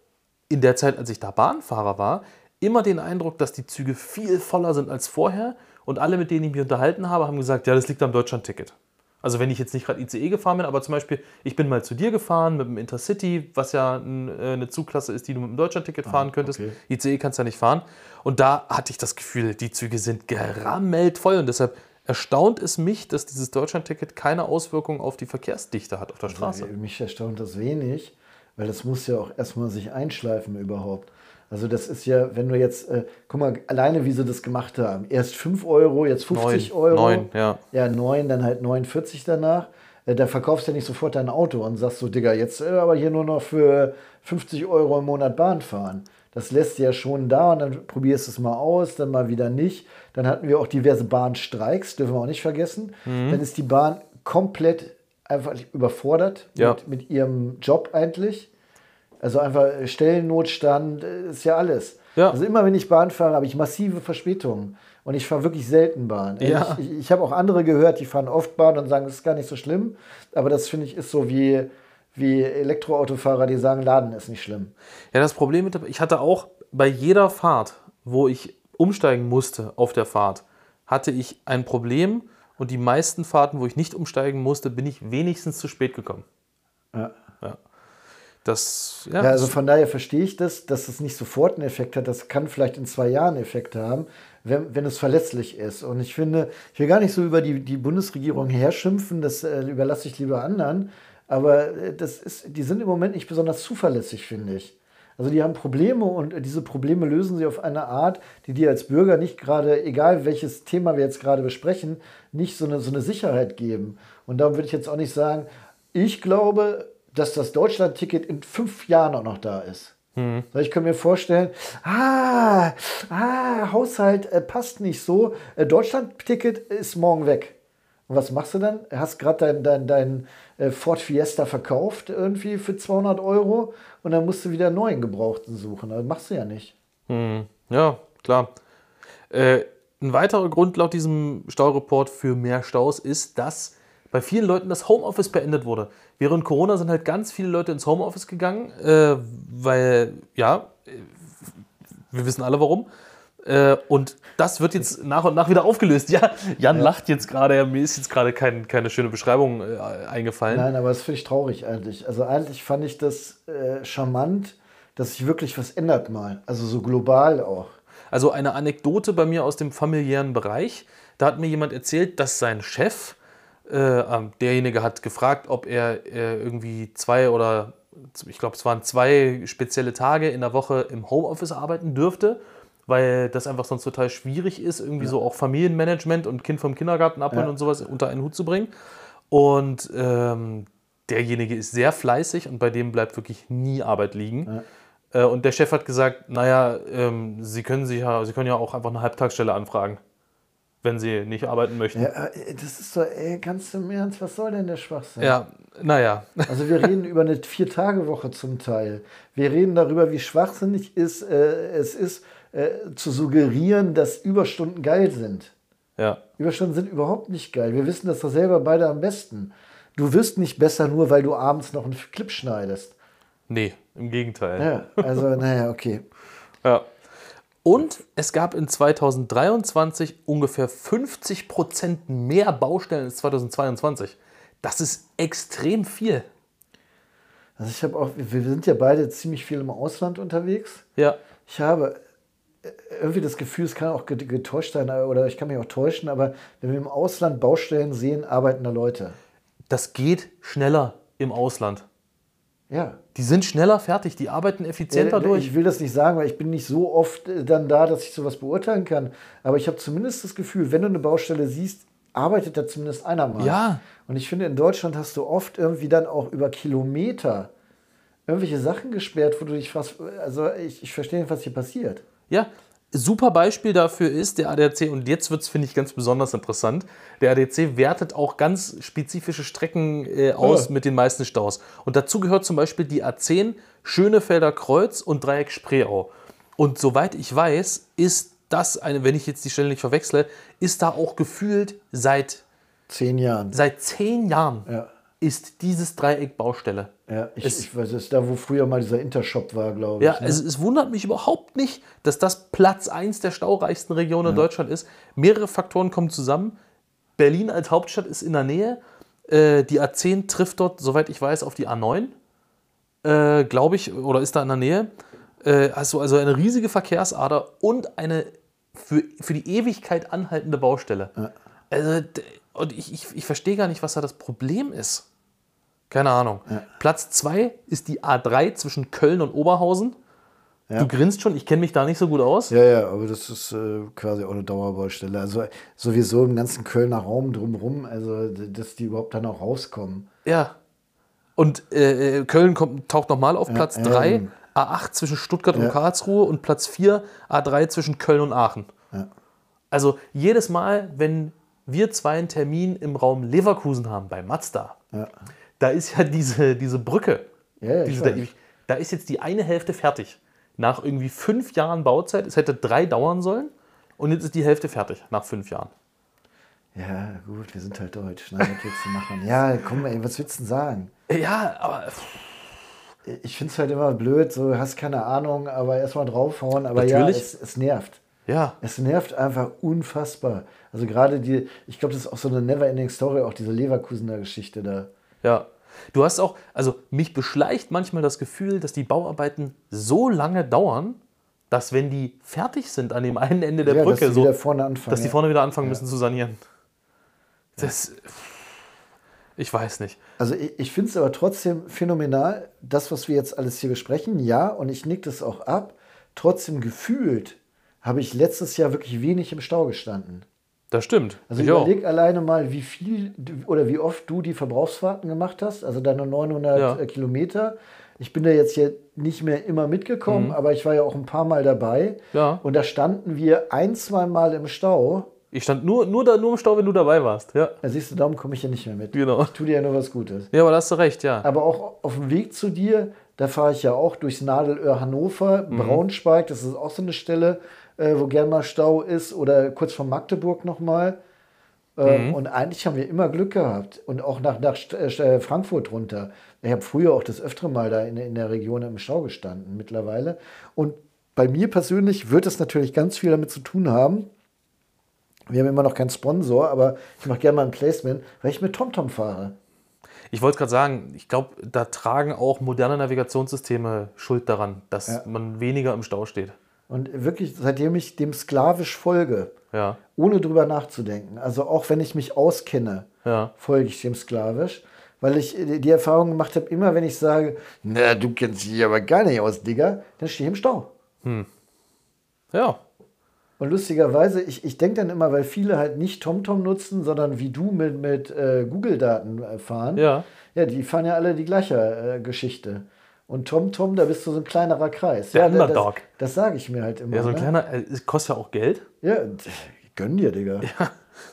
in der Zeit, als ich da Bahnfahrer war, immer den Eindruck, dass die Züge viel voller sind als vorher. Und alle, mit denen ich mich unterhalten habe, haben gesagt, ja, das liegt am Deutschland-Ticket. Also wenn ich jetzt nicht gerade ICE gefahren bin, aber zum Beispiel, ich bin mal zu dir gefahren mit dem Intercity, was ja äh, eine Zugklasse ist, die du mit dem Deutschlandticket fahren ah, könntest. Okay. ICE kannst du ja nicht fahren. Und da hatte ich das Gefühl, die Züge sind gerammelt voll und deshalb erstaunt es mich, dass dieses Deutschlandticket keine Auswirkungen auf die Verkehrsdichte hat auf der also, Straße. Also, mich erstaunt das wenig, weil das muss ja auch erstmal sich einschleifen überhaupt. Also das ist ja, wenn du jetzt, äh, guck mal, alleine wie sie das gemacht haben. Erst 5 Euro, jetzt 50 neun, Euro. 9, ja. Ja, 9, dann halt 49 danach. Äh, da verkaufst du ja nicht sofort dein Auto und sagst so, Digga, jetzt äh, aber hier nur noch für 50 Euro im Monat Bahn fahren. Das lässt ja schon da und dann probierst du es mal aus, dann mal wieder nicht. Dann hatten wir auch diverse Bahnstreiks, dürfen wir auch nicht vergessen. Mhm. Dann ist die Bahn komplett einfach überfordert ja. mit, mit ihrem Job eigentlich. Also einfach Stellennotstand äh, ist ja alles. Ja. Also immer wenn ich Bahn fahre, habe ich massive Verspätungen. Und ich fahre wirklich selten Bahn. Ja. Ich, ich, ich habe auch andere gehört, die fahren oft Bahn und sagen, das ist gar nicht so schlimm. Aber das finde ich ist so wie, wie Elektroautofahrer, die sagen, Laden ist nicht schlimm. Ja, das Problem mit, ich hatte auch bei jeder Fahrt, wo ich umsteigen musste auf der Fahrt, hatte ich ein Problem. Und die meisten Fahrten, wo ich nicht umsteigen musste, bin ich wenigstens zu spät gekommen. Ja. ja. Das, ja, ja, also von daher verstehe ich das, dass es nicht sofort einen Effekt hat. Das kann vielleicht in zwei Jahren Effekte haben, wenn, wenn es verletzlich ist. Und ich finde, ich will gar nicht so über die, die Bundesregierung herschimpfen, das äh, überlasse ich lieber anderen. Aber äh, das ist, die sind im Moment nicht besonders zuverlässig, finde ich. Also die haben Probleme und diese Probleme lösen sie auf eine Art, die dir als Bürger nicht gerade, egal welches Thema wir jetzt gerade besprechen, nicht so eine, so eine Sicherheit geben. Und da würde ich jetzt auch nicht sagen, ich glaube, dass das Deutschland-Ticket in fünf Jahren auch noch da ist. Mhm. Ich kann mir vorstellen, ah, ah Haushalt äh, passt nicht so, äh, Deutschland-Ticket ist morgen weg. Und was machst du dann? Du hast gerade dein, dein, dein äh, Ford Fiesta verkauft irgendwie für 200 Euro und dann musst du wieder einen neuen Gebrauchten suchen. Das machst du ja nicht. Mhm. Ja, klar. Äh, ein weiterer Grund laut diesem Staureport für mehr Staus ist, dass bei vielen Leuten das Homeoffice beendet wurde. Während Corona sind halt ganz viele Leute ins Homeoffice gegangen, äh, weil, ja, äh, wir wissen alle warum. Äh, und das wird jetzt nach und nach wieder aufgelöst. Ja, Jan ja. lacht jetzt gerade, mir ist jetzt gerade kein, keine schöne Beschreibung äh, eingefallen. Nein, aber das finde ich traurig eigentlich. Also eigentlich fand ich das äh, charmant, dass sich wirklich was ändert mal. Also so global auch. Also eine Anekdote bei mir aus dem familiären Bereich. Da hat mir jemand erzählt, dass sein Chef, äh, ähm, derjenige hat gefragt, ob er äh, irgendwie zwei oder ich glaube, es waren zwei spezielle Tage in der Woche im Homeoffice arbeiten dürfte, weil das einfach sonst total schwierig ist, irgendwie ja. so auch Familienmanagement und Kind vom Kindergarten abholen ja. und sowas unter einen Hut zu bringen. Und ähm, derjenige ist sehr fleißig und bei dem bleibt wirklich nie Arbeit liegen. Ja. Äh, und der Chef hat gesagt, naja, ähm, Sie, können sich ja, Sie können ja auch einfach eine Halbtagsstelle anfragen, wenn Sie nicht arbeiten möchten. Ja, äh, das ist doch, ey, ganz im Ernst, was soll denn der Schwachsinn? Ja, naja. Also wir reden über eine Vier-Tage-Woche zum Teil. Wir reden darüber, wie schwachsinnig ist, äh, es ist, äh, zu suggerieren, dass Überstunden geil sind. Ja. Überstunden sind überhaupt nicht geil. Wir wissen das doch selber beide am besten. Du wirst nicht besser, nur weil du abends noch einen Clip schneidest. Nee, im Gegenteil. Ja, also, naja, okay. ja. Und es gab in 2023 ungefähr 50 Prozent mehr Baustellen als 2022. Das ist extrem viel. Also ich habe auch, wir sind ja beide ziemlich viel im Ausland unterwegs. Ja. Ich habe irgendwie das Gefühl, es kann auch getäuscht sein oder ich kann mich auch täuschen, aber wenn wir im Ausland Baustellen sehen, arbeiten da Leute. Das geht schneller im Ausland. Ja. Die sind schneller fertig, die arbeiten effizienter ja, durch. Ich will das nicht sagen, weil ich bin nicht so oft äh, dann da, dass ich sowas beurteilen kann. Aber ich habe zumindest das Gefühl, wenn du eine Baustelle siehst, arbeitet da zumindest einer mal. Ja. Und ich finde, in Deutschland hast du oft irgendwie dann auch über Kilometer irgendwelche Sachen gesperrt, wo du dich fast, also ich, ich verstehe nicht, was hier passiert. Ja, Super Beispiel dafür ist der ADAC, und jetzt wird es, finde ich, ganz besonders interessant. Der ADAC wertet auch ganz spezifische Strecken äh, aus ja. mit den meisten Staus. Und dazu gehört zum Beispiel die A10 Schönefelder Kreuz und Dreieck Spreeau. Und soweit ich weiß, ist das eine, wenn ich jetzt die Stelle nicht verwechsle, ist da auch gefühlt seit zehn Jahren. Seit zehn Jahren ja. ist dieses Dreieck Baustelle. Ja, ich, es, ich weiß, es ist da, wo früher mal dieser Intershop war, glaube ich. Ja, ne? es, es, wundert mich überhaupt nicht, dass das Platz 1 der staureichsten Regionen ja. in Deutschland ist. Mehrere Faktoren kommen zusammen. Berlin als Hauptstadt ist in der Nähe. Äh, die A10 trifft dort, soweit ich weiß, auf die A9. Äh, glaube ich, oder ist da in der Nähe. Äh, also, also eine riesige Verkehrsader und eine für, für die Ewigkeit anhaltende Baustelle. Ja. Also, und ich, ich, ich verstehe gar nicht, was da das Problem ist. Keine Ahnung. Ja. Platz 2 ist die A3 zwischen Köln und Oberhausen. Ja. Du grinst schon, ich kenne mich da nicht so gut aus. Ja, ja, aber das ist äh, quasi auch eine Dauerbaustelle. Also sowieso im ganzen Kölner Raum drumherum, also dass die überhaupt dann auch rauskommen. Ja. Und äh, äh Köln kommt, taucht nochmal auf Platz 3, ähm. A8 zwischen Stuttgart und Karlsruhe und Platz 4, A3 zwischen Köln und Aachen. Also jedes Mal, wenn wir zwei einen Termin im Raum Leverkusen haben, bei Mazda, da ist ja diese, diese Brücke. Ja, diese, da, da, ist jetzt die eine Hälfte fertig. Nach irgendwie fünf Jahren Bauzeit, es hätte drei dauern sollen und jetzt ist die Hälfte fertig nach fünf Jahren. Ja, gut, wir sind halt deutsch. Ne? Willst du machen? Ja, komm, ey, was willst du denn sagen? Ja, aber. Ich finde es halt immer blöd, so hast keine Ahnung, aber erstmal draufhauen. Aber Natürlich. ja, es, es nervt. Ja. Es nervt einfach unfassbar. Also gerade die, ich glaube, das ist auch so eine Never-Ending Story, auch diese Leverkusener Geschichte da. Ja. Du hast auch, also mich beschleicht manchmal das Gefühl, dass die Bauarbeiten so lange dauern, dass wenn die fertig sind an dem einen Ende der ja, Brücke, dass die, so, anfangen, dass die vorne wieder anfangen ja. müssen zu sanieren. Das, ich weiß nicht. Also ich, ich finde es aber trotzdem phänomenal, das, was wir jetzt alles hier besprechen, ja, und ich nick das auch ab. Trotzdem gefühlt habe ich letztes Jahr wirklich wenig im Stau gestanden. Das stimmt. Also ich überleg auch. alleine mal, wie viel oder wie oft du die Verbrauchsfahrten gemacht hast, also deine 900 ja. Äh, Kilometer. Ich bin da jetzt hier nicht mehr immer mitgekommen, mhm. aber ich war ja auch ein paar Mal dabei. Ja. Und da standen wir ein, zwei Mal im Stau. Ich stand nur, nur, da, nur im Stau, wenn du dabei warst. Ja. Da siehst du, darum komme ich ja nicht mehr mit. Genau. Ich tue dir ja nur was Gutes. Ja, aber da hast du recht, ja. Aber auch auf dem Weg zu dir, da fahre ich ja auch durchs Nadelöhr Hannover, mhm. Braunschweig, das ist auch so eine Stelle äh, wo gern mal Stau ist, oder kurz vor Magdeburg nochmal. Ähm, Und eigentlich haben wir immer Glück gehabt. Und auch nach, nach St- äh, Frankfurt runter. Ich habe früher auch das öftere Mal da in, in der Region im Stau gestanden mittlerweile. Und bei mir persönlich wird es natürlich ganz viel damit zu tun haben. Wir haben immer noch keinen Sponsor, aber ich mache gerne mal ein Placement, weil ich mit TomTom fahre. Ich wollte gerade sagen, ich glaube, da tragen auch moderne Navigationssysteme Schuld daran, dass Ja. man weniger im Stau steht. Und wirklich, seitdem ich dem sklavisch folge, Ja, ohne drüber nachzudenken, also auch wenn ich mich auskenne, ja. folge ich dem sklavisch, weil ich äh, die Erfahrung gemacht habe, immer wenn ich sage, na, du kennst dich aber gar nicht aus, Digga, dann stehe ich im Stau. Ja, Und lustigerweise, ich, ich denke dann immer, weil viele halt nicht TomTom nutzen, sondern wie du mit, mit äh, Google-Daten äh, fahren. Ja. Ja, die fahren ja alle die gleiche äh, Geschichte. Und TomTom, da bist du so ein kleinerer Kreis. Der ja, Underdog. Das, das sage ich mir halt immer. ja so ein ne? kleiner, äh, es kostet ja auch Geld. Ja, gönn dir, Digga.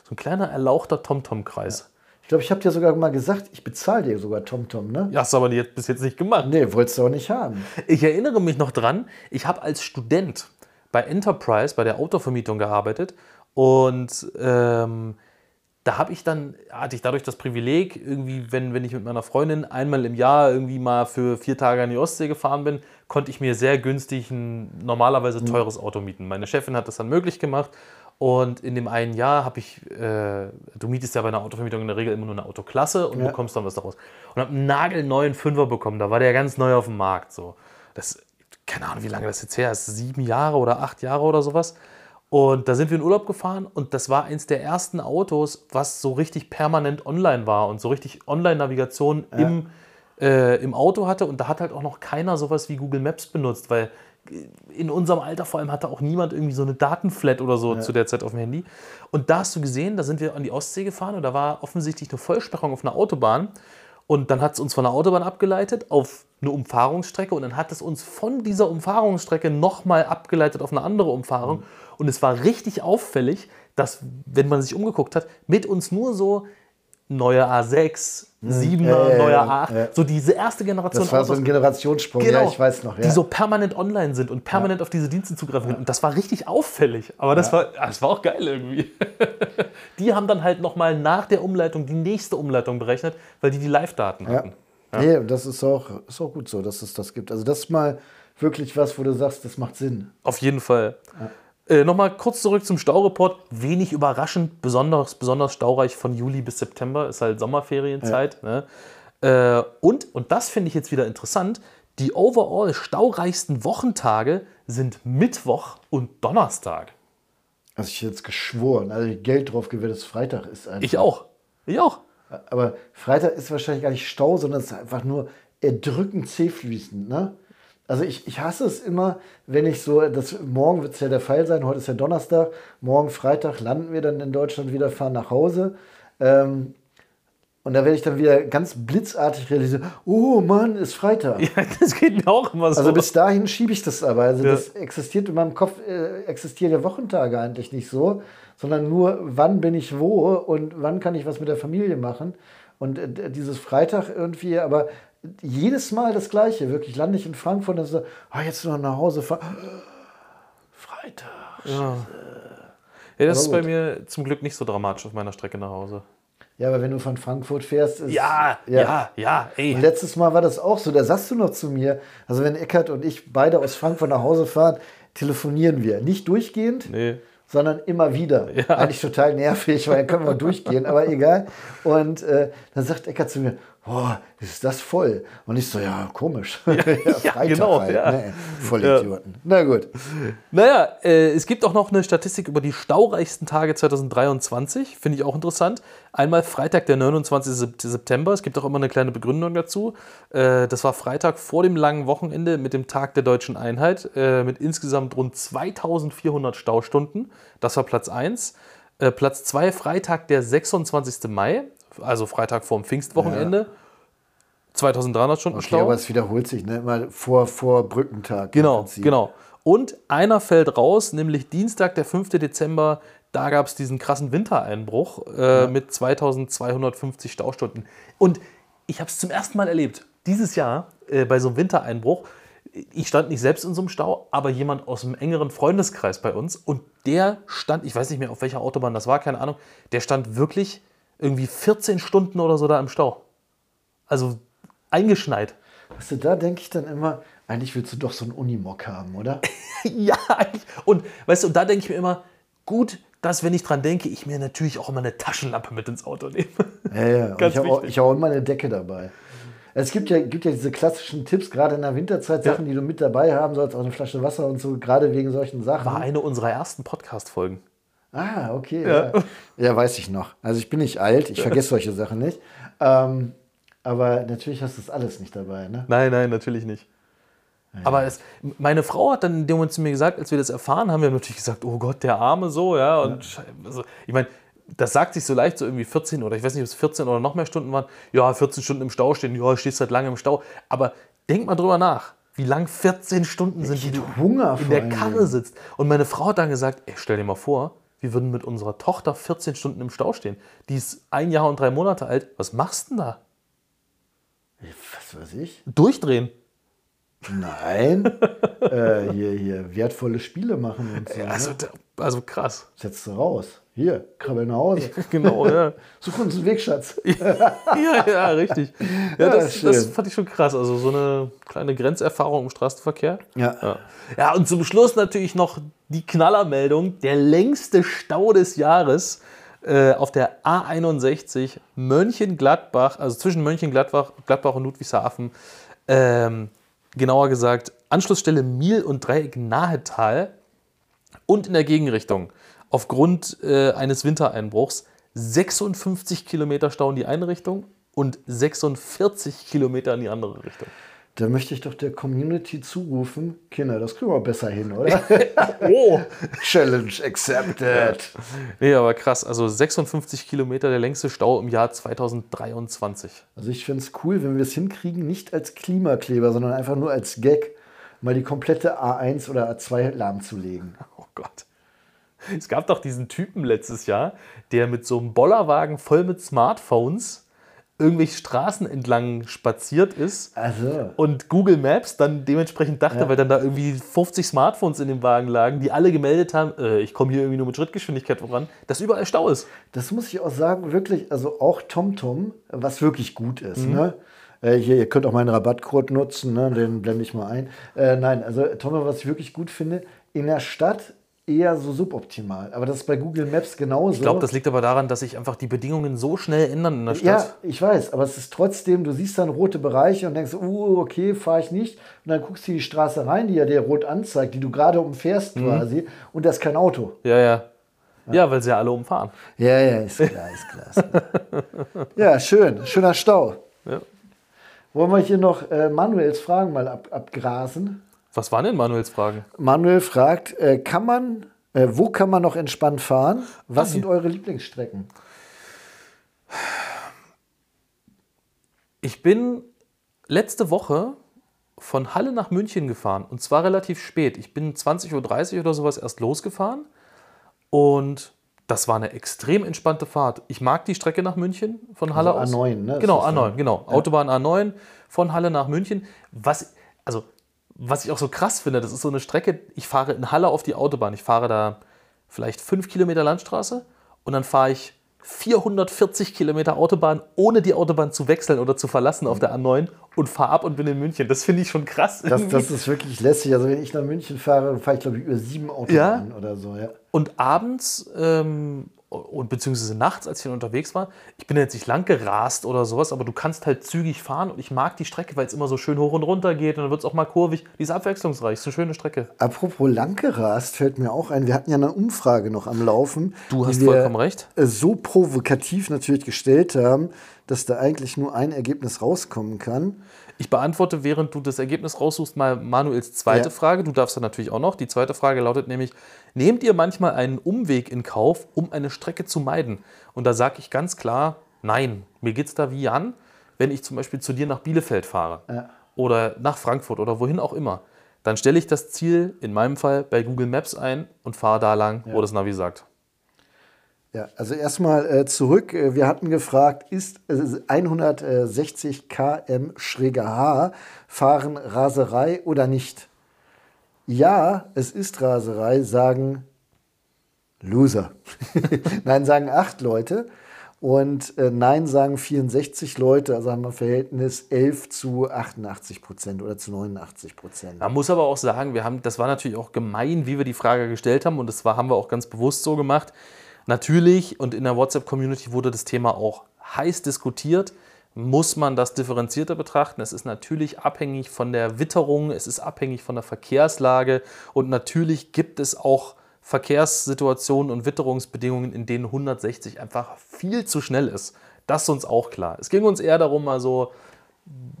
So ein kleiner erlauchter TomTom-Kreis. Ich glaube, ich habe dir sogar mal gesagt, ich bezahle dir sogar TomTom, ne? Ja, hast du aber jetzt, bis jetzt nicht gemacht. Nee, wolltest du auch nicht haben. Ich erinnere mich noch dran, ich habe als Student bei Enterprise, bei der Autovermietung gearbeitet und ähm, da habe ich dann, hatte ich dadurch das Privileg, irgendwie, wenn, wenn ich mit meiner Freundin einmal im Jahr irgendwie mal für vier Tage an die Ostsee gefahren bin, konnte ich mir sehr günstig ein normalerweise teures Auto mieten. Meine Chefin hat das dann möglich gemacht und in dem einen Jahr habe ich, äh, du mietest ja bei einer Autovermietung in der Regel immer nur eine Autoklasse und Ja. bekommst dann was daraus. Und habe einen nagelneuen Fünfer bekommen, da war der ganz neu auf dem Markt. So. Das, keine Ahnung, wie lange das jetzt her ist, sieben Jahre oder acht Jahre oder sowas. Und da sind wir in Urlaub gefahren und das war eins der ersten Autos, was so richtig permanent online war und so richtig Online-Navigation im, äh, im Auto hatte. Und da hat halt auch noch keiner sowas wie Google Maps benutzt, weil in unserem Alter vor allem hatte auch niemand irgendwie so eine Datenflat oder so zu der Zeit auf dem Handy. Und da hast du gesehen, da sind wir an die Ostsee gefahren und da war offensichtlich eine Vollsperrung auf einer Autobahn. Und dann hat es uns von der Autobahn abgeleitet auf eine Umfahrungsstrecke und dann hat es uns von dieser Umfahrungsstrecke nochmal abgeleitet auf eine andere Umfahrung. Und es war richtig auffällig, dass, wenn man sich umgeguckt hat, mit uns nur so neue A6, 7er, ja, ja, neuer ja, A8, ja. so so diese erste Generation Das war so Autos, ein Generationssprung, Genau, ja, ich weiß noch. Ja. die so permanent online sind und permanent auf diese Dienste zugreifen können. Und das war richtig auffällig. Aber das, war, das war auch geil irgendwie. die haben dann halt nochmal nach der Umleitung die nächste Umleitung berechnet, weil die die Live-Daten ja. hatten. Nee, und das ist auch, ist auch gut so, dass es das gibt. Also das ist mal wirklich was, wo du sagst, das macht Sinn. Auf jeden Fall. Äh, Nochmal kurz zurück zum Staureport. Wenig überraschend, besonders, besonders staureich von Juli bis September, ist halt Sommerferienzeit. Ne? Äh, und, und das finde ich jetzt wieder interessant, die overall staureichsten Wochentage sind Mittwoch und Donnerstag. Also ich jetzt geschworen, also Geld drauf gewährt, dass Freitag ist einfach. Ich auch. Ich auch. Aber Freitag ist wahrscheinlich gar nicht Stau, sondern es ist einfach nur erdrückend zähfließend. Ne? Also ich, ich hasse es immer, wenn ich so, das, morgen wird es ja der Fall sein, heute ist ja Donnerstag, morgen Freitag landen wir dann in Deutschland wieder, fahren nach Hause. Ähm, und da werde ich dann wieder ganz blitzartig realisieren, oh Mann, ist Freitag. Ja, das geht mir auch immer so. Also bis dahin schiebe ich das aber. Also Ja. das existiert in meinem Kopf, äh, existieren ja Wochentage eigentlich nicht so, sondern nur, wann bin ich wo und wann kann ich was mit der Familie machen. Und äh, dieses Freitag irgendwie, aber jedes Mal das Gleiche. Wirklich lande ich in Frankfurt und so, ah, jetzt noch nach Hause fahren. Freitag. ja, das ist bei mir zum Glück nicht so dramatisch auf meiner Strecke nach Hause. Ja, aber wenn du von Frankfurt fährst, ist. Ja, ja, ja, ey. Und letztes Mal war das auch so, da sagst du noch zu mir, also wenn Eckert und ich beide aus Frankfurt nach Hause fahren, telefonieren wir. Nicht durchgehend, Nee. sondern immer wieder. Ja. Eigentlich total nervig, weil dann können wir durchgehen, aber egal. Und äh, dann sagt Eckert zu mir, boah, ist das voll? Und ich so, ja, komisch. Ja, Freitag genau, halt, ja. ne? Vollidioten. Na gut. Naja, äh, es gibt auch noch eine Statistik über die staureichsten Tage 2023. Finde ich auch interessant. Einmal Freitag, der 29. Sep- September. Es gibt auch immer eine kleine Begründung dazu. Äh, das war Freitag vor dem langen Wochenende mit dem Tag der deutschen Einheit äh, mit insgesamt rund 2400 Staustunden. Das war Platz 1. Äh, Platz 2 Freitag, der 26. Mai, also Freitag vor dem Pfingstwochenende. 2300 Stunden Okay, Stau. aber es wiederholt sich, ne? Immer vor, vor Brückentag. Genau, genau. Und einer fällt raus, nämlich Dienstag, der 5. Dezember. Da gab es diesen krassen Wintereinbruch äh, mit 2250 Staustunden. Und ich habe es zum ersten Mal erlebt, dieses Jahr äh, bei so einem Wintereinbruch. ich stand nicht selbst in so einem Stau, aber jemand aus einem engeren Freundeskreis bei uns und der stand, ich weiß nicht mehr auf welcher Autobahn das war, keine Ahnung, der stand wirklich irgendwie 14 Stunden oder so da im Stau. Also eingeschneit. Weißt du, da denke ich dann immer, eigentlich willst du doch so einen Unimog haben, oder? ja, eigentlich. Und weißt du, und da denke ich mir immer, gut, dass, wenn ich dran denke, ich mir natürlich auch immer eine Taschenlampe mit ins Auto nehme. Ja, ja. Ganz ich habe auch, hab immer eine Decke dabei. Es gibt ja, gibt ja diese klassischen Tipps, gerade in der Winterzeit, Ja. Sachen, die du mit dabei haben sollst, auch eine Flasche Wasser und so, gerade wegen solchen Sachen. War eine unserer ersten Podcast-Folgen. Ah, okay. Ja. Ja. weiß ich noch. Also ich bin nicht alt, ich vergesse solche Sachen nicht. Ähm, aber natürlich hast du das alles nicht dabei, ne? Nein, nein, natürlich nicht. Aber es, meine Frau hat dann in dem Moment zu mir gesagt, als wir das erfahren, haben wir natürlich gesagt, oh Gott, der Arme so, ja. Und schei- also, ich meine, das sagt sich so leicht, so irgendwie 14 oder ich weiß nicht, ob es 14 oder noch mehr Stunden waren. Ja, 14 Stunden im Stau stehen, ja, stehst halt lange im Stau. Aber denk mal drüber nach, wie lang 14 Stunden sind, die du Hunger in der Karre sitzt. Und meine Frau hat dann gesagt, ey, stell dir mal vor, wir würden mit unserer Tochter 14 Stunden im Stau stehen. Die ist ein Jahr und drei Monate alt. Was machst du denn da? Was weiß ich? Durchdrehen. Nein. äh, hier, hier, wertvolle Spiele machen und so. Also, ne? also krass. Setzt du raus. Hier, krabbel nach Hause. Genau, ja. Such uns einen Weg, Schatz. ja, ja, richtig. Ja, Ja, das, das fand ich schon krass. Also so eine kleine Grenzerfahrung im Straßenverkehr. Ja. Ja. ja, und zum Schluss natürlich noch die Knallermeldung. Der längste Stau des Jahres äh, auf der A61 Mönchengladbach, also zwischen Mönchengladbach Gladbach und Ludwigshafen. Ähm, genauer gesagt, Anschlussstelle Miel und Dreieck Nahetal und in der Gegenrichtung. Aufgrund äh, eines Wintereinbruchs 56 Kilometer Stau in die eine Richtung und 46 Kilometer in die andere Richtung. Da möchte ich doch der Community zurufen, Kinder, das kriegen wir besser hin, oder? Oh! Challenge accepted. Nee, aber krass. Also 56 Kilometer der längste Stau im Jahr 2023. Also ich finde es cool, wenn wir es hinkriegen, nicht als Klimakleber, sondern einfach nur als Gag, mal die komplette A1 oder A2 lahmzulegen. Oh Gott. Es gab doch diesen Typen letztes Jahr, der mit so einem Bollerwagen voll mit Smartphones irgendwelche Straßen entlang spaziert ist Also, und Google Maps dann dementsprechend dachte, weil dann da irgendwie 50 Smartphones in dem Wagen lagen, die alle gemeldet haben, äh, ich komme hier irgendwie nur mit Schrittgeschwindigkeit voran, dass überall Stau ist. das muss ich auch sagen, wirklich, also auch TomTom, was wirklich gut ist. Mhm. Ne? Äh, hier, ihr könnt auch meinen Rabattcode nutzen, ne? den blende ich mal ein. Äh, nein, also TomTom, was ich wirklich gut finde, in der Stadt eher so suboptimal. Aber das ist bei Google Maps genauso. Ich glaube, das liegt aber daran, dass sich einfach die Bedingungen so schnell ändern in der Ja, Stadt. ich weiß, aber es ist trotzdem, du siehst dann rote Bereiche und denkst, uh, okay, fahre ich nicht. Und dann guckst du die Straße rein, die ja dir rot anzeigt, die du gerade umfährst Mhm. quasi, und da ist kein Auto. Ja, ja. Ja, weil sie ja alle umfahren. Ja, ja, ist klar, ist klar. Ist klar. ja, schön, schöner Stau. Ja. Wollen wir hier noch äh, Manuels Fragen mal ab, abgrasen? Was waren denn Manuels Fragen? Manuel fragt, äh, kann man, äh, wo kann man noch entspannt fahren? Was sind eure Lieblingsstrecken? Ich bin letzte Woche von Halle nach München gefahren und zwar relativ spät. Ich bin 20.30 Uhr oder sowas erst losgefahren und das war eine extrem entspannte Fahrt. Ich mag die Strecke nach München von Halle Also aus. A9, ne, Genau, das A9, dann? genau. Autobahn A9 von Halle nach München. Was, also, was ich auch so krass finde, das ist so eine Strecke, ich fahre in Halle auf die Autobahn. Ich fahre da vielleicht fünf Kilometer Landstraße und dann fahre ich 440 Kilometer Autobahn, ohne die Autobahn zu wechseln oder zu verlassen auf der A9 und fahre ab und bin in München. Das finde ich schon krass. Das, das ist wirklich lässig. Also wenn ich nach München fahre, fahre ich glaube ich über sieben Autobahnen oder so. Ja. Und abends ähm, und beziehungsweise nachts, als ich dann unterwegs war, ich bin jetzt nicht lang gerast oder sowas, aber du kannst halt zügig fahren und ich mag die Strecke, weil es immer so schön hoch und runter geht und dann wird es auch mal kurvig. Die ist abwechslungsreich, ist eine schöne Strecke. Apropos lang gerast, fällt mir auch ein, wir hatten ja eine Umfrage noch am Laufen. Du hast vollkommen recht. äh, So provokativ natürlich gestellt haben, dass da eigentlich nur ein Ergebnis rauskommen kann. Ich beantworte, während du das Ergebnis raussuchst, mal Manuels zweite Ja. Frage. Du darfst dann natürlich auch noch. Die zweite Frage lautet nämlich: Nehmt ihr manchmal einen Umweg in Kauf, um eine Strecke zu meiden? Und da sage ich ganz klar: Nein. Mir geht es da wie Jan, wenn ich zum Beispiel zu dir nach Bielefeld fahre Ja. oder nach Frankfurt oder wohin auch immer. Dann stelle ich das Ziel, in meinem Fall bei Google Maps ein und fahre da lang, wo das Navi sagt. Ja, also erstmal äh, zurück. Äh, wir hatten gefragt, ist äh, 160 km schräger H fahren Raserei oder nicht? Ja, es ist Raserei, sagen Loser. Nein, sagen acht Leute. Und äh, Nein sagen 64 Leute, also haben wir Verhältnis 11 zu 88 Prozent oder zu 89 Prozent. Man muss aber auch sagen, wir haben, das war natürlich auch gemein, wie wir die Frage gestellt haben und das war, haben wir auch ganz bewusst so gemacht. Natürlich, und in der WhatsApp-Community wurde das Thema auch heiß diskutiert, muss man das differenzierter betrachten. Es ist natürlich abhängig von der Witterung, es ist abhängig von der Verkehrslage und natürlich gibt es auch Verkehrssituationen und Witterungsbedingungen, in denen 160 einfach viel zu schnell ist. Das ist uns auch klar. Es ging uns eher darum, mal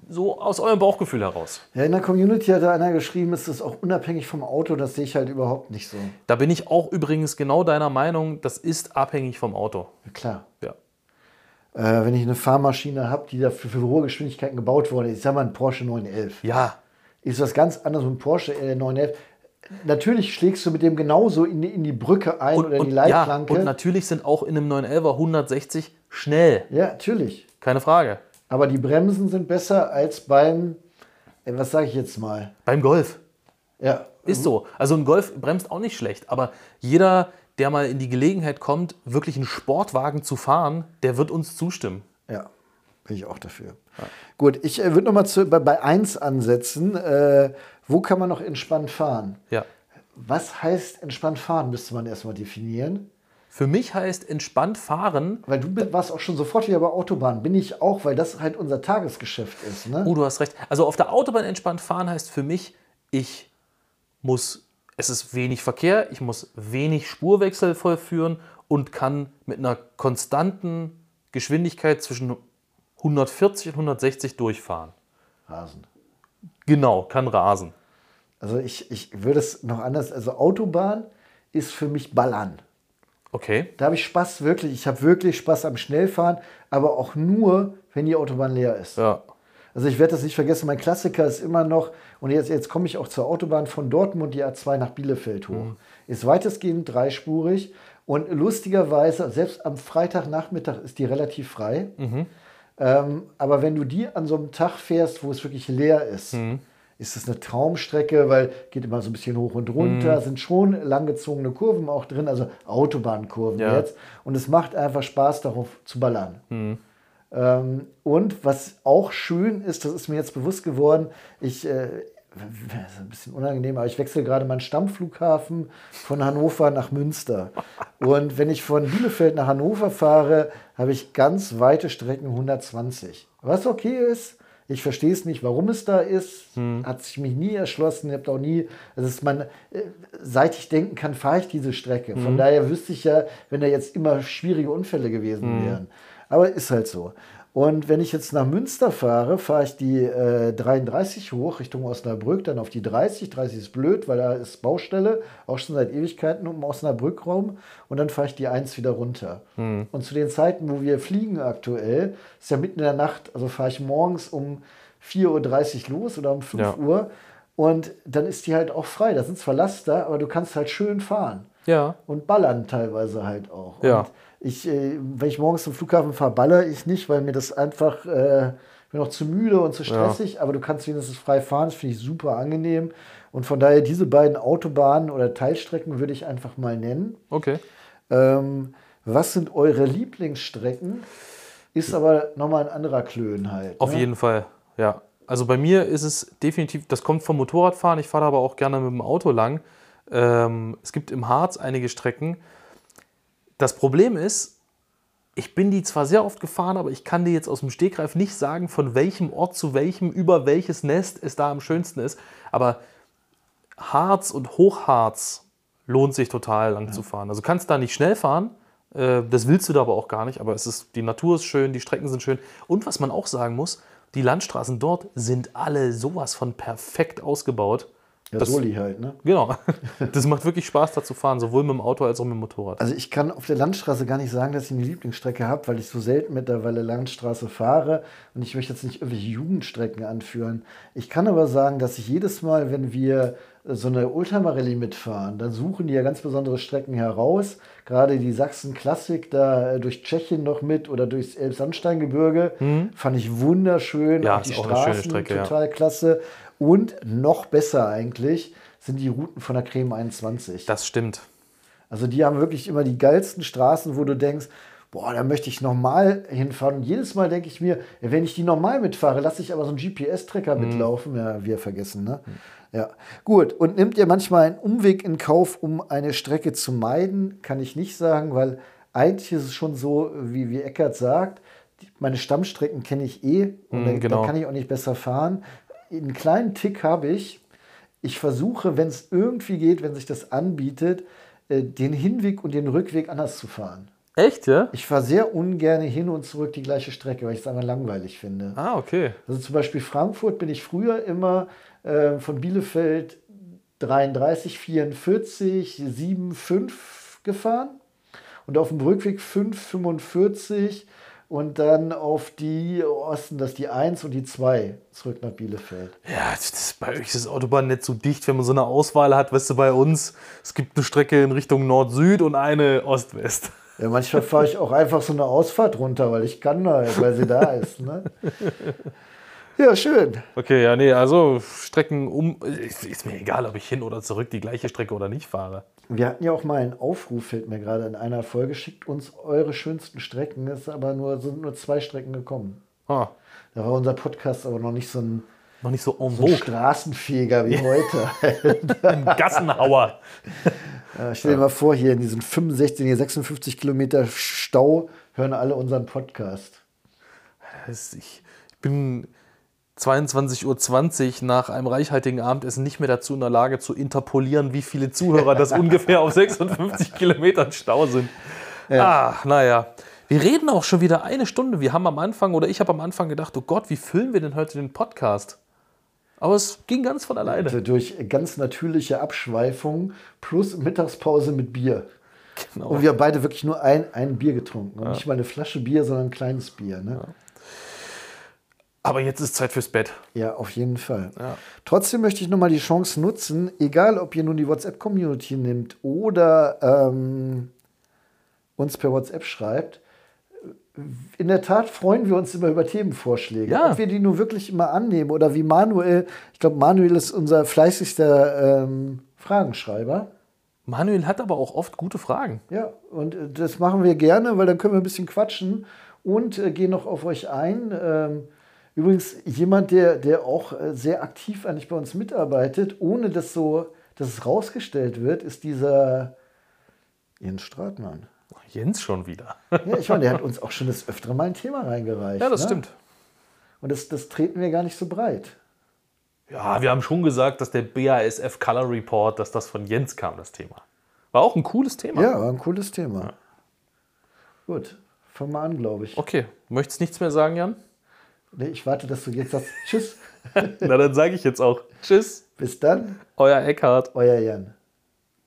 so, aus eurem Bauchgefühl heraus. Ja, in der Community hat da einer geschrieben, ist das auch unabhängig vom Auto. Das sehe ich halt überhaupt nicht so. Da bin ich auch übrigens genau deiner Meinung, das ist abhängig vom Auto. Ja, klar. Ja. Äh, wenn ich eine Fahrmaschine habe, die dafür für hohe Geschwindigkeiten gebaut wurde, ich sag mal ein Porsche 911. Ja. Ist was ganz anderes ein Porsche äh, 911 natürlich schlägst du mit dem genauso in die, in die Brücke ein und, oder in die Leitplanke. Ja, und natürlich sind auch in einem 911er 160 schnell. Ja, natürlich. Keine Frage. Aber die Bremsen sind besser als beim, äh, was sage ich jetzt mal? Beim Golf. Ja. Ist so. Also ein Golf bremst auch nicht schlecht. Aber jeder, der mal in die Gelegenheit kommt, wirklich einen Sportwagen zu fahren, der wird uns zustimmen. Ja, bin ich auch dafür. Ja. Gut, ich äh, würde nochmal bei, bei 1 ansetzen. Äh, wo kann man noch entspannt fahren? Ja. Was heißt entspannt fahren, müsste man erstmal definieren. Für mich heißt entspannt fahren. Weil du warst auch schon sofort wieder bei Autobahn. Bin ich auch, weil das halt unser Tagesgeschäft ist. Ne? Oh, du hast recht. Also auf der Autobahn entspannt fahren heißt für mich, ich muss, es ist wenig Verkehr, ich muss wenig Spurwechsel vollführen und kann mit einer konstanten Geschwindigkeit zwischen 140 und 160 durchfahren. Rasen. Genau, kann rasen. Also ich, ich würde es noch anders, also Autobahn ist für mich Ballern. Okay. Da habe ich Spaß wirklich, ich habe wirklich Spaß am Schnellfahren, aber auch nur, wenn die Autobahn leer ist. Ja. Also ich werde das nicht vergessen, mein Klassiker ist immer noch, und jetzt, jetzt komme ich auch zur Autobahn von Dortmund, die A2 nach Bielefeld hoch. Mhm. Ist weitestgehend dreispurig und lustigerweise, selbst am Freitagnachmittag ist die relativ frei. Mhm. Ähm, aber wenn du die an so einem Tag fährst, wo es wirklich leer ist, mhm ist es eine Traumstrecke, weil geht immer so ein bisschen hoch und runter, mhm. sind schon langgezogene Kurven auch drin, also Autobahnkurven ja. jetzt. Und es macht einfach Spaß, darauf zu ballern. Mhm. Ähm, und was auch schön ist, das ist mir jetzt bewusst geworden, ich, äh, ein bisschen unangenehm, aber ich wechsle gerade meinen Stammflughafen von Hannover nach Münster. Und wenn ich von Bielefeld nach Hannover fahre, habe ich ganz weite Strecken 120. Was okay ist, ich verstehe es nicht, warum es da ist. Hm. Hat sich mich nie erschlossen. Ich habe auch nie, ist mein, äh, seit ich denken kann, fahre ich diese Strecke. Von hm. daher wüsste ich ja, wenn da jetzt immer schwierige Unfälle gewesen hm. wären. Aber ist halt so. Und wenn ich jetzt nach Münster fahre, fahre ich die äh, 33 hoch Richtung Osnabrück, dann auf die 30. 30 ist blöd, weil da ist Baustelle, auch schon seit Ewigkeiten um Osnabrück-Raum. Und dann fahre ich die 1 wieder runter. Mhm. Und zu den Zeiten, wo wir fliegen aktuell, ist ja mitten in der Nacht, also fahre ich morgens um 4.30 Uhr los oder um 5 ja. Uhr. Und dann ist die halt auch frei. Da sind zwar Laster, aber du kannst halt schön fahren. Ja. Und ballern teilweise halt auch. Ja. Und ich, äh, wenn ich morgens zum Flughafen fahre, baller ich nicht, weil mir das einfach, äh, bin noch zu müde und zu stressig, ja. aber du kannst wenigstens frei fahren, das finde ich super angenehm. Und von daher diese beiden Autobahnen oder Teilstrecken würde ich einfach mal nennen. Okay. Ähm, was sind eure Lieblingsstrecken? Ist aber nochmal ein anderer Klön halt. Auf ne? jeden Fall, ja. Also bei mir ist es definitiv, das kommt vom Motorradfahren, ich fahre aber auch gerne mit dem Auto lang. Ähm, es gibt im Harz einige Strecken, das Problem ist, ich bin die zwar sehr oft gefahren, aber ich kann dir jetzt aus dem Stegreif nicht sagen, von welchem Ort zu welchem, über welches Nest es da am schönsten ist. Aber Harz und Hochharz lohnt sich total lang ja. zu fahren. Also kannst da nicht schnell fahren, äh, das willst du da aber auch gar nicht, aber es ist, die Natur ist schön, die Strecken sind schön. Und was man auch sagen muss, die Landstraßen dort sind alle sowas von perfekt ausgebaut. Ja, das, Soli halt, ne? Genau. Das macht wirklich Spaß, da zu fahren, sowohl mit dem Auto als auch mit dem Motorrad. Also ich kann auf der Landstraße gar nicht sagen, dass ich eine Lieblingsstrecke habe, weil ich so selten mittlerweile Landstraße fahre und ich möchte jetzt nicht irgendwelche Jugendstrecken anführen. Ich kann aber sagen, dass ich jedes Mal, wenn wir so eine Ultramarelli mitfahren, dann suchen die ja ganz besondere Strecken heraus. Gerade die Sachsen-Klassik da äh, durch Tschechien noch mit oder durchs Elbsandsteingebirge fand ich wunderschön. Mhm. Ja, die ist auch eine schöne Straßen Strecke, ja. total klasse. Und noch besser eigentlich sind die Routen von der Creme 21. Das stimmt. Also die haben wirklich immer die geilsten Straßen, wo du denkst, boah, da möchte ich nochmal hinfahren. Und jedes Mal denke ich mir, wenn ich die normal mitfahre, lasse ich aber so einen GPS-Tracker Mhm. mitlaufen. Ja, wir vergessen, ne? Ja, gut. Und nimmt ihr manchmal einen Umweg in Kauf, um eine Strecke zu meiden? Kann ich nicht sagen, weil eigentlich ist es schon so, wie, wie Eckert sagt, meine Stammstrecken kenne ich eh und Mhm, da, genau. da kann ich auch nicht besser fahren. Einen kleinen Tick habe ich. Ich versuche, wenn es irgendwie geht, wenn sich das anbietet, äh, den Hinweg und den Rückweg anders zu fahren. Echt, ja? Ich fahre sehr ungern hin und zurück die gleiche Strecke, weil ich es einfach langweilig finde. Ah, okay. Also zum Beispiel Frankfurt bin ich früher immer äh, von Bielefeld 33, 44, 7, 5 gefahren und auf dem Rückweg 5, 45 und dann auf die Osten, das ist die 1 und die 2 zurück nach Bielefeld. Ja, das ist, bei euch ist das Autobahnnetz so dicht, wenn man so eine Auswahl hat. Weißt du, bei uns, es gibt eine Strecke in Richtung Nord-Süd und eine Ost-West. Ja, manchmal fahre ich auch einfach so eine Ausfahrt runter, weil ich kann weil sie da ist. Ne? Ja, schön. Okay, ja, nee, also Strecken um. Ist, ist mir egal, ob ich hin oder zurück die gleiche Strecke oder nicht fahre. Wir hatten ja auch mal einen Aufruf, fällt mir gerade in einer Folge, schickt uns eure schönsten Strecken. Es ist aber nur, sind nur zwei Strecken gekommen. Ah, Da war unser Podcast aber noch nicht so ein, noch nicht so en so vogue. Straßenfeger wie heute. Ein Gassenhauer. Äh, stell dir mal vor, hier in diesen 65, hier 56 Kilometer Stau hören alle unseren Podcast. Das- Ich bin 22.20 Uhr nach einem reichhaltigen Abendessen nicht mehr dazu in der Lage zu interpolieren, wie viele Zuhörer das ungefähr auf 56 Kilometern Stau sind. Ach, naja. Wir reden auch schon wieder eine Stunde. Wir haben am Anfang, oder ich habe am Anfang gedacht, oh Gott, wie füllen wir denn heute den Podcast? Aber es ging ganz von alleine. Also durch ganz natürliche Abschweifung plus Mittagspause mit Bier. Genau. Und wir haben beide wirklich nur ein, ein Bier getrunken. Und nicht mal eine Flasche Bier, sondern ein kleines Bier. Ne? Aber jetzt ist Zeit fürs Bett. Ja, auf jeden Fall. Ja. Trotzdem möchte ich nochmal die Chance nutzen, egal ob ihr nun die WhatsApp-Community nimmt oder ähm, uns per WhatsApp schreibt. In der Tat freuen wir uns immer über Themenvorschläge. Ja. Ob wir die nur wirklich immer annehmen oder wie Manuel, ich glaube, Manuel ist unser fleißigster ähm, Fragenschreiber. Manuel hat aber auch oft gute Fragen. Ja, und äh, das machen wir gerne, weil dann können wir ein bisschen quatschen und äh, gehen noch auf euch ein. Ähm, übrigens, jemand, der, der auch äh, sehr aktiv eigentlich bei uns mitarbeitet, ohne dass so, dass es rausgestellt wird, ist dieser Jens Stratmann. Jens schon wieder. Ja, ich meine, der hat uns auch schon das öftere Mal ein Thema reingereicht. Ja, das ne? stimmt. Und das, das treten wir gar nicht so breit. Ja, wir haben schon gesagt, dass der BASF Color Report, dass das von Jens kam, das Thema. War auch ein cooles Thema. Ja, war ein cooles Thema. Gut, fangen wir an, glaube ich. Okay, möchtest nichts mehr sagen, Jan? Nee, ich warte, dass du jetzt sagst, tschüss, Na, dann sage ich jetzt auch Tschüss, bis dann, euer Eckhard. euer Jan.